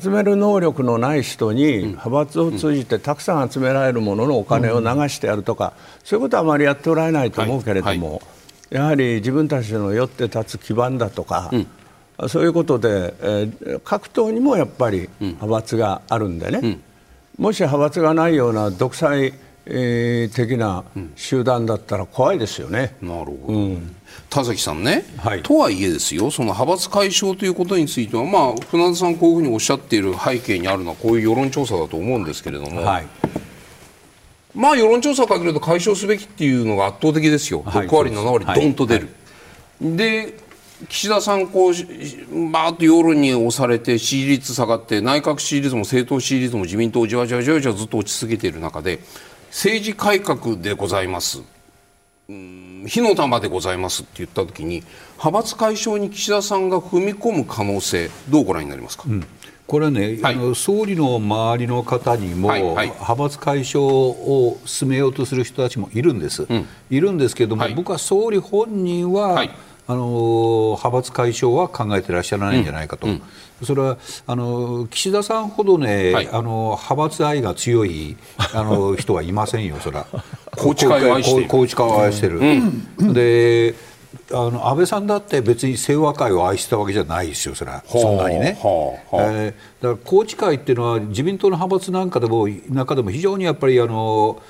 集める能力のない人に派閥を通じてたくさん集められるもののお金を流してやるとか、そういうことはあまりやっておられないと思うけれども、やはり自分たちのよって立つ基盤だとか、そういうことで、えー、各党にもやっぱり派閥があるんでね、もし派閥がないような独裁えー、的な集団だったら怖いですよね。
なるほど、うん。田崎さんね、はい、とはいえですよ、その派閥解消ということについては、まあ、船田さん、こういうふうにおっしゃっている背景にあるのは、こういう世論調査だと思うんですけれども、はい、まあ、世論調査をかけると解消すべきっていうのが圧倒的ですよ、6割、7割、どんと出る。で岸田さん、こう、ばーっと世論に押されて支持率下がって内閣支持率も政党支持率も自民党じわじわじわじわずっと落ち続けている中で政治改革でございます。火の玉でございますって言ったときに派閥解消に岸田さんが踏み込む可能性どうご覧になりますか、うん、
これね、はい、あの総理の周りの方にも、はいはい、派閥解消を進めようとする人たちもいるんです、うん、いるんですけれども、僕は総理本人は、あの派閥解消は考えてらっしゃらないんじゃないかと、うん、それはあの岸田さんほどね、はい、あの派閥愛が強いあの (laughs) 人はいませんよ、それは。(laughs)
宏池会を愛してる。
であの安倍さんだって別に清和会を愛したわけじゃないですよ、それは、そんなにね。えー、だから宏池会っていうのは、自民党の派閥なんかでも中でも非常にやっぱりあの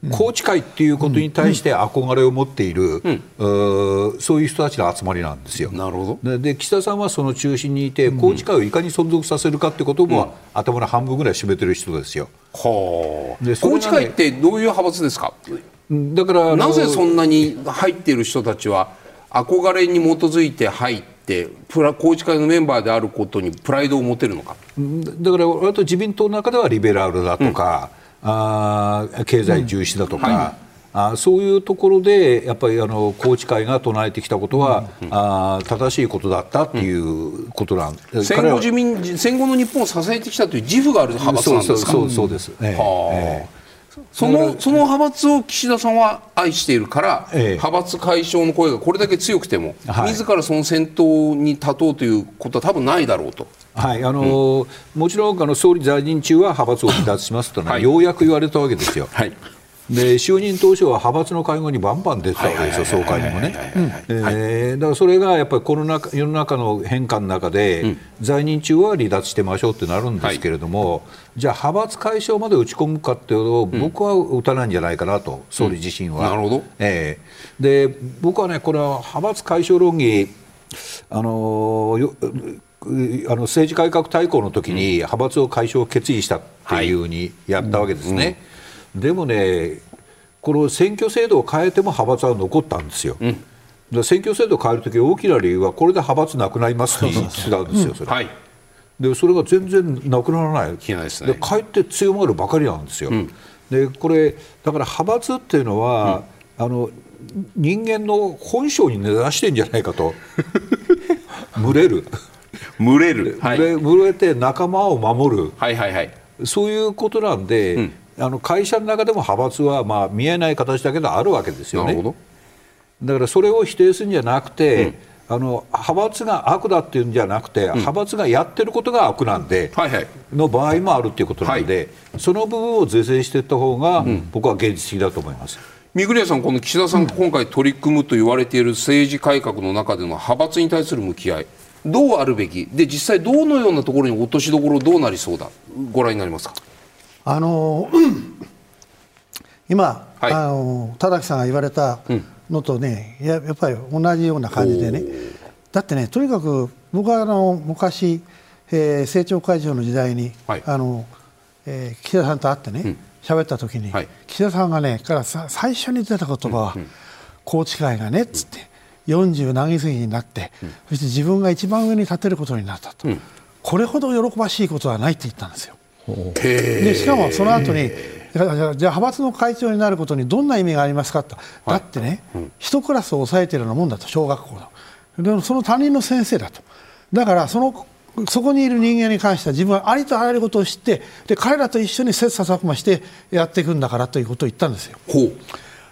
宏池会っていうことに対して憧れを持っている、うん、そういう人たちの集まりなんですよ。
なるほ
ど。で岸田さんはその中心にいて、宏池会をいかに存続させるかってことも、うん、頭の半分ぐらい占めてる人ですよ。
はあ。宏池会ってどういう派閥ですか？だからなぜそんなに入っている人たちは憧れに基づいて入ってプラ宏池会のメンバーであることにプライドを持てるのか。
だから割と自民党の中ではリベラルだとか、あ経済重視だとか、うんはい、あそういうところでやっぱりあの宏池会が唱えてきたことは、うん、あ正しいことだったっていうことなん、
うん、戦後自民戦後の日本を支えてきたという自負がある派閥なんですか？
そうそうそうです、ね、は
あそのその派閥を岸田さんは愛しているから、ええ、派閥解消の声がこれだけ強くても、はい、自らその先頭に立とうということは多分ないだろうと。
はいあのーうん、もちろんあの総理在任中は派閥を離脱しますと、ねはい、ようやく言われたわけですよ。はいで就任当初は派閥の会合にバンバン出てたわけですよ、総会にもね。だからそれがやっぱりこの中世の中の変化の中で、うん、在任中は離脱してましょうってなるんですけれども、はい、じゃあ、派閥解消まで打ち込むかっていうと、僕は打たないんじゃないかなと、総理自身は。
なるほど、
えー、で僕はね、これは派閥解消論議、あのーあの政治改革大綱の時に派閥を解消を決意したっていうふうにやったわけですね。でもね、この選挙制度を変えても派閥は残ったんですよ。うん、選挙制度を変えるとき大きな理由はこれで派閥なくなりますって言ってたんですよ、それ。はい。でそれが全然なくならない、
で、ね、
かえって強まるばかりなんですよ。うん、でこれだから派閥っていうのは、うん、あの人間の本性に根ざしてんじゃないかと。(laughs) 群れる。
群れる、
はい、群れて仲間を守る、
はいはいはい、
そういうことなんで、うんあの会社の中でも派閥はまあ見えない形だけどあるわけですよね。だからそれを否定するんじゃなくて、うん。あの派閥が悪だっていうんじゃなくて、うん、派閥がやってることが悪なんで、はいはい、の場合もあるっていうことなんで、はい、その部分を是正していった方が、うん、僕は現実的だと思います。
三栗さん、この岸田さんが今回取り組むと言われている政治改革の中での派閥に対する向き合い、どうあるべき、で実際、どのようなところに落としどころどうなりそうだ、ご覧になりますか？
あの今、はい、あの田崎さんが言われたのとね、ややっぱり同じような感じでね。だってねとにかく僕はあの昔、えー、政調会長の時代に、はい、あのえー、岸田さんと会ってね喋、うん、った時に、はい、岸田さんがねからさ最初に出た言葉は、うん。うん、宏池会がねっつって、40何議席になって、うん、そして自分が一番上に立てることになったと、うん、これほど喜ばしいことはないって言ったんですよ。でしかもその後にじゃあ派閥の会長になることにどんな意味がありますかと、だってね、一クラスを抑えているようなもんだと、小学校の。でもその他人の先生だと。だからそのそこにいる人間に関しては自分はありとあらゆることを知ってで彼らと一緒に切磋琢磨してやっていくんだからということを言ったんですよ。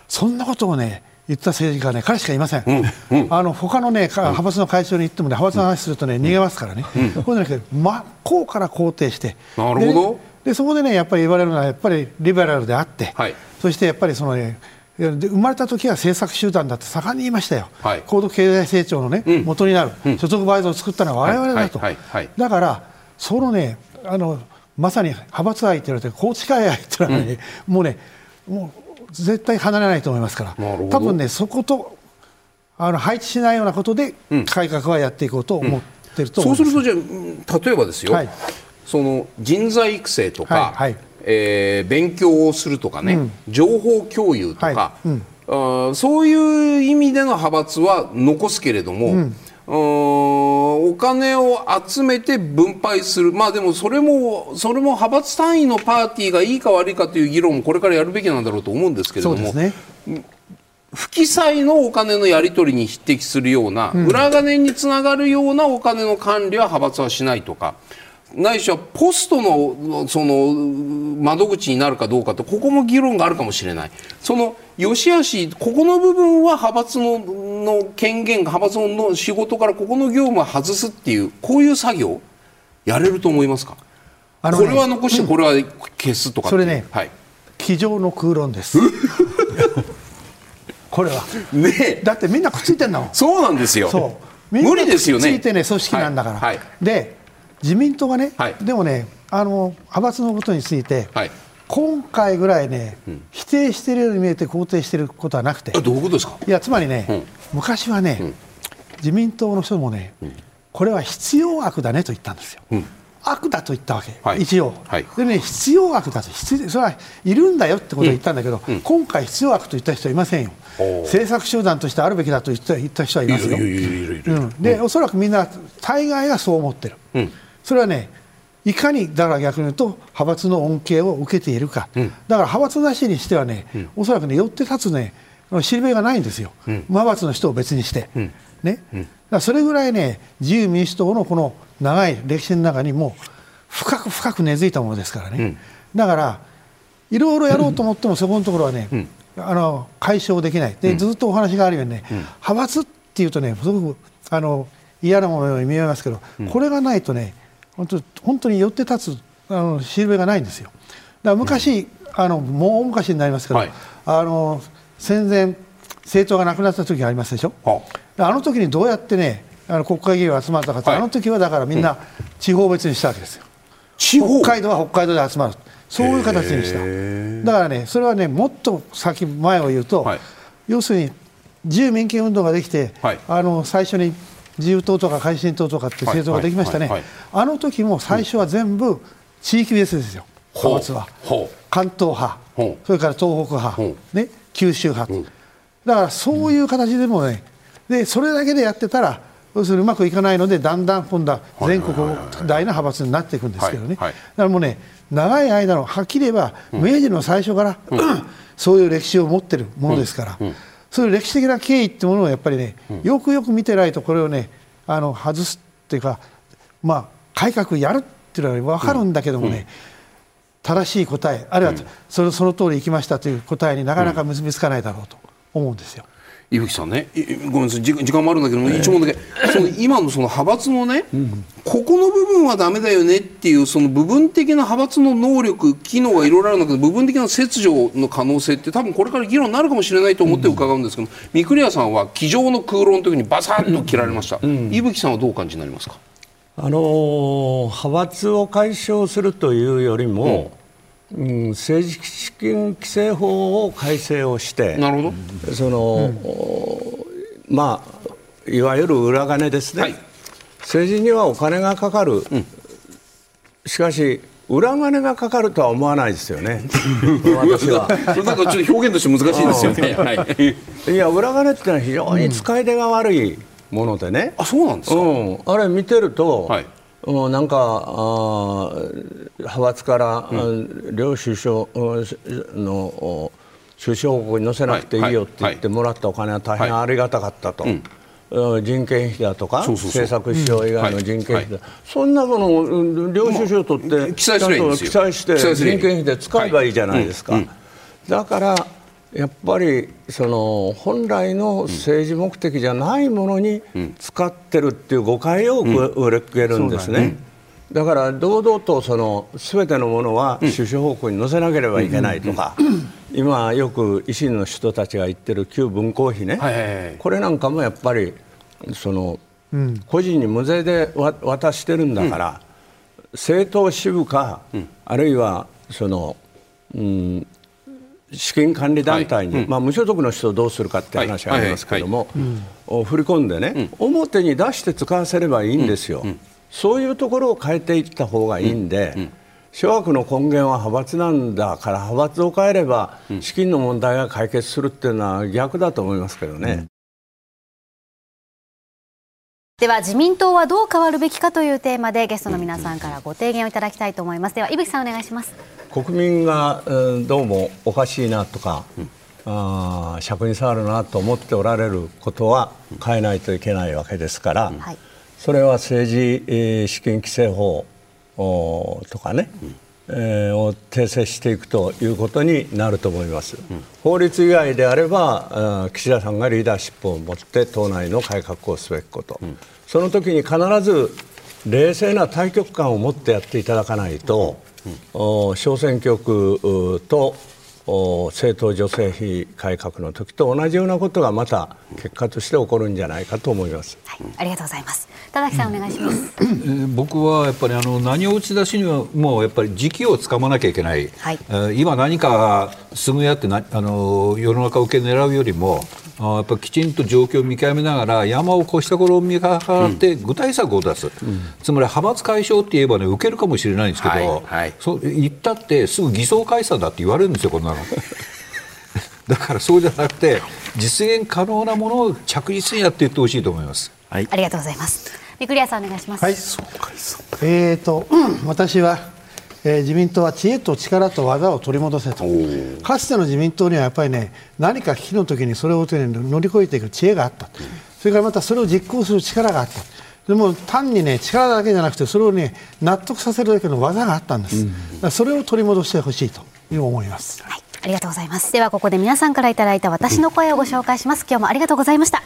そんなことをね言った政治家はね彼しかいません、うんうん、あの他のね派閥の会長に言ってもね派閥の話するとね、逃げますからね、うん、こうじゃなくて真っ向から肯定して。
なるほど。
でそこでねやっぱり言われるのはやっぱりリベラルであって、はい、そしてやっぱりそのね生まれた時は政策集団だって盛んに言いましたよ、はい、高度経済成長のね、うん、元になる、うん、所得倍増を作ったのは我々だと、だからそのねあのまさに派閥愛と言われて宏池会愛というのはね、うん、もうねもう絶対離れないと思いますから。多分ねそことあの配置しないようなことで改革はやっていこうと思ってると、
うんうん、そうするとじゃあ例えばですよ、はい、その人材育成とか、はいはい、えー、勉強をするとかね、うん、情報共有とか、はい。うん、そういう意味での派閥は残すけれども、うんお金を集めて分配する、まあでもそれも、それも派閥単位のパーティーがいいか悪いかという議論もこれからやるべきなんだろうと思うんですけれども、ね、不記載のお金のやり取りに匹敵するような、うん、裏金につながるようなお金の管理は派閥はしないとか。ないしはポストのその窓口になるかどうかとここも議論があるかもしれない。その良し悪しここの部分は派閥のの権限派閥の仕事からここの業務は外すっていうこういう作業やれると思いますか、ね、これは残してこれは消すとか、
それね、はい、机上の空論です。(laughs) これは。ねだってみんなくっついてんだもん。
そうなんですよ。無理ですよね
ついてね。組織なんだから、はい。はい、で自民党がね、はい、でもねあの派閥のことについて、はい、今回ぐらいね、うん、否定しているように見えて肯定していることはなくて。
どういうことですか？
いやつまりね、うん、昔はね、うん、自民党の人もね、これは必要悪だねと言ったんですよ。悪だと言ったわけ、はい、一応、はい、でね、必要悪だと必それはいるんだよってことを言ったんだけど、今回、必要悪と言った人はいませんよ、政策集団としてあるべきだと言った言った人はいますよ、でおそらくみんな、大概がそう思ってる。それはねいかにだから逆に言うと派閥の恩恵を受けているか、うん、だから派閥なしにしてはね、うん、おそらくね寄って立つね知りべがないんですよ、うん、派閥の人を別にして、うん、ね、だそれぐらいね自由民主党のこの長い歴史の中にも深く深く根付いたものですからね、だからいろいろやろうと思ってもそこのところはね、あの解消できない。で、ずっとお話があるようにね、派閥っていうとねすごくあの嫌なものに見えますけど、これがないとね本当本当に寄って立つあのしるべがないんですよ。だから昔、あのもう昔になりますけど、はい、あの戦前政党がなくなった時がありますでしょ、はあ、あの時にどうやってねあの国会議員が集まったかって、はい、あの時はだからみんな地方別にしたわけですよ、北海道は北海道で集まる。そういう形にした。だからねそれはねもっと先前を言うと、はい、要するに自由民権運動ができて、はい、あの最初に自由党とか改進党とかって政党ができましたね、あの時も最初は全部地域別ですよ、派閥は関東派それから東北派、ね、九州派、だからそういう形でもねでそれだけでやってたら要するにうまくいかないのでだんだん今度は全国大な派閥になっていくんですけどね、だからもうね長い間のはっきり言えば、明治の最初から、そういう歴史を持っているものですから、そういう歴史的な経緯ってものをやっぱりね、よくよく見てないとこれをねあの外すっていうか、まあ、改革やるっていうのは分かるんだけどもね、正しい答えあるいはそのその通りいきましたという答えになかなか結びつかないだろうと思うんですよ。
伊吹さんね。ごめんなさい。時間もあるんだけども、一問だけ。その今のその派閥のね、うん、ここの部分はだめだよねっていうその部分的な派閥の能力機能がいろいろあるんだけど部分的な切除の可能性って多分これから議論になるかもしれないと思って伺うんですけど、うん、三栗屋さんは机上の空論の時にバサッと切られました、うん、伊吹さんはどうお感じになりますか？
あのー、派閥を解消するというよりも、うん、政治資金規正法を改正をして
なるほ
ど。その、うん、まあいわゆる裏金ですね、はい、政治にはお金がかかる、うん、しかし裏金がかかるとは思わないですよね、(laughs)
私は。なんかちょっと表現として難しいですよね。はい、
いや、裏金ってのは非常に使い手が悪いものでね、
あそうなんですか、うん、
あれ見てると、はい、もうなんかあ派閥から、うん、両首相の首相国に載せなくていいよって言ってもらったお金は大変ありがたかったと。はい人件費だとか政策費用以外の人件費だ、そんなものを領収書を取って、記載して人件費で使えばいいじゃないですか。だからやっぱりその本来の政治目的じゃないものに使ってるっていう誤解を受けるんですね。だから堂々とその全てのものは首相方向に載せなければいけないとか、今よく維新の人たちが言ってる旧文工費ね、これなんかもやっぱりその個人に無税で渡してるんだから、政党支部か、あるいはその、うん、資金管理団体に、はい。うん、まあ、無所属の人をどうするかって話がありますけども、振り込んでね、うん、表に出して使わせればいいんですよ、うん、そういうところを変えていった方がいいんで、諸悪の根源は派閥なんだから派閥を変えれば資金の問題が解決するっていうのは逆だと思いますけどね。
では自民党はどう変わるべきかというテーマでゲストの皆さんからご提言をいただきたいと思います。では伊吹さんお願いします。
国民が、どうもおかしいなとか、うん、あ尺に触るなと思っておられることは変えないといけないわけですから、うん、それは政治、えー、資金規正法とかね、うんえー、を訂正していくということになると思います、うん、法律以外であれば岸田さんがリーダーシップを持って党内の改革をすべきこと、うん、その時に必ず冷静な対局観を持ってやっていただかないと、うん、小選挙区と政党助成費改革の時と同じようなことがまた結果として起こるんじゃないかと思います。
はい、ありがとうございます。田崎さん、お願いします。
えー、僕はやっぱりあの何を打ち出しにはもうやっぱり時期をつかまなきゃいけない。はい、えー、今何かすぐやってなあの世の中受け狙うよりも。あやっぱきちんと状況を見極めながら山を越した頃を見計らって具体策を出す、うん、つまり派閥解消って言えばね受けるかもしれないんですけど、はいはい、そう言ったってすぐ偽装解散だって言われるんですよこんなの。(laughs) だからそうじゃなくて実現可能なものを着実にやっていってほしいと思います。
はい、ありがとうございます。三栗さんお願いします。はい、
えっ、ー、と、うん、私は、えー、自民党は知恵と力と技を取り戻せと。かつての自民党にはやっぱりね、何か危機の時にそれを乗り越えていく知恵があった。それからまたそれを実行する力があった。でも単にね力だけじゃなくてそれをね納得させるだけの技があったんです、うん、それを取り戻してほしいという思います、
はい、ありがとうございます。ではここで皆さんからいただいた私の声をご紹介します。今日もありがとうございました。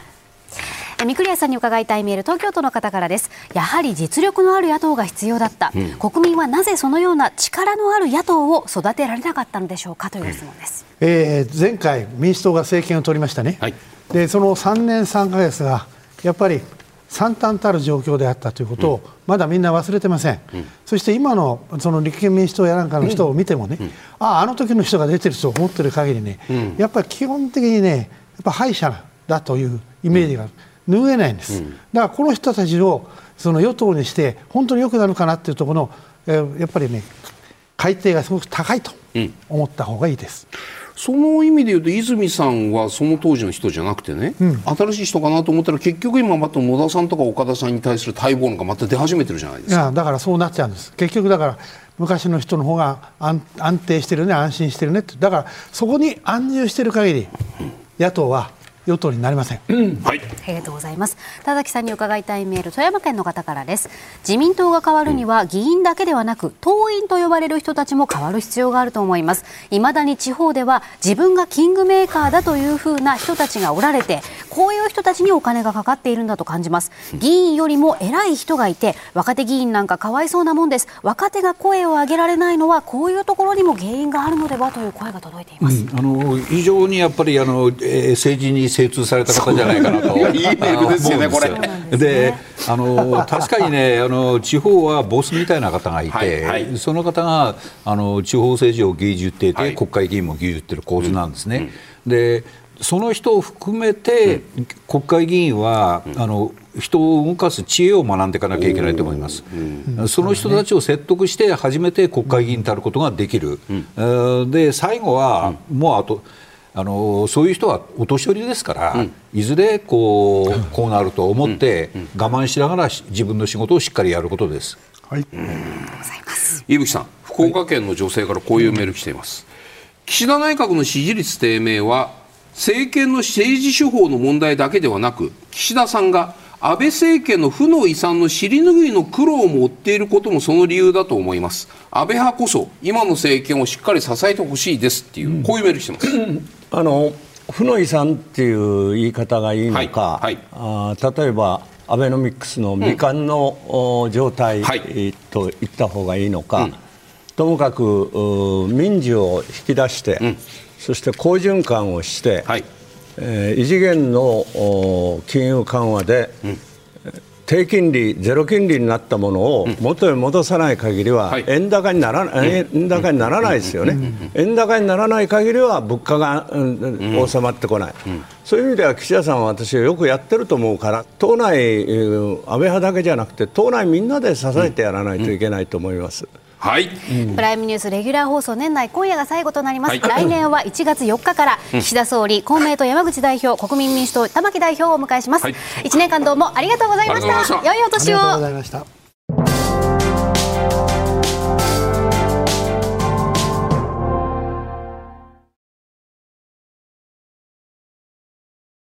三栗谷さんに伺いたいメール東京都の方からです。やはり実力のある野党が必要だった、うん、国民はなぜそのような力のある野党を育てられなかったのでしょうかという質問です、
うん、えー、前回民主党が政権を取りましたね、はい、でその3年3か月がやっぱり惨憺たる状況であったということをまだみんな忘れてません、うん、そして今のその立憲民主党やなんかの人を見てもね、うん、ああ、あの時の人が出てると思ってる限りね、うん、やっぱり基本的にね、やっぱ敗者だというイメージが拭えないんです、だからこの人たちをその与党にして、本当に良くなるかなっていうところの、えー、やっぱりね、改定がすごく高いと思った方がいいです。
その意味で言うと泉さんはその当時の人じゃなくてね、うん、新しい人かなと思ったら結局今また野田さんとか岡田さんに対する待望論がまた出始めてるじゃないですか。
だからそうなっちゃうんです。結局だから昔の人の方が安定してるね安心してるねって。だからそこに安住してる限り野党は与党になりません、うん、
はい。ありがとうございます。田崎さんに伺いたいメール富山県の方からです。自民党が変わるには議員だけではなく党員と呼ばれる人たちも変わる必要があると思います。未だに地方では自分がキングメーカーだというふうな人たちがおられてこういう人たちにお金がかかっているんだと感じます。議員よりも偉い人がいて若手議員なんかかわいそうなもんです。若手が声を上げられないのはこういうところにも原因があるのではという声が届いています、うん、あ
の非常にやっぱりあの、えー、政治に精通された方じゃないかなと。(laughs) いいメールですよねこれ。であの確かにねあの地方はボスみたいな方がいて、その方があの地方政治を牛耳っていて、はい、国会議員も牛耳ってる構図なんですね。うん、でその人を含めて、うん、国会議員は、うん、あの人を動かす知恵を学んでいかなきゃいけないと思います、うん、その人たちを説得して初めて国会議員になることができる、で最後はもうあとあのそういう人はお年寄りですから、うん、いずれこうこうなると思って我慢しながら自分の仕事をしっかりやることです。はい、
伊吹さん、福岡県の女性からこういうメール来ています。岸田内閣の支持率低迷は政権の政治手法の問題だけではなく岸田さんが安倍政権の負の遺産の尻拭いの苦労も負っていることもその理由だと思います。安倍派こそ今の政権をしっかり支えてほしいですっていう、こういうメールしてます。(clears throat)
あの負の遺産っていう言い方がいいのか、はいはい、あ例えばアベノミクスの未完の、うん、状態、はい、と言った方がいいのか、うん、ともかく民事を引き出して、うん、そして好循環をして、はいえー、異次元の金融緩和で、うん、低金利、ゼロ金利になったものを元に戻さない限りは、円高にならない、円高にならないですよね、円高にならない限りは物価が、収まってこない、そういう意味では岸田さんは私はよくやってると思うから、党内、安倍派だけじゃなくて、党内みんなで支えてやらないといけないと思います。
はい、
プライムニュースレギュラー放送年内今夜が最後となります、はい、来年は1月4日から岸田総理、公明党山口代表国民民主党玉木代表をお迎えします、はい、1年間どうもありがとうございました。良いお年を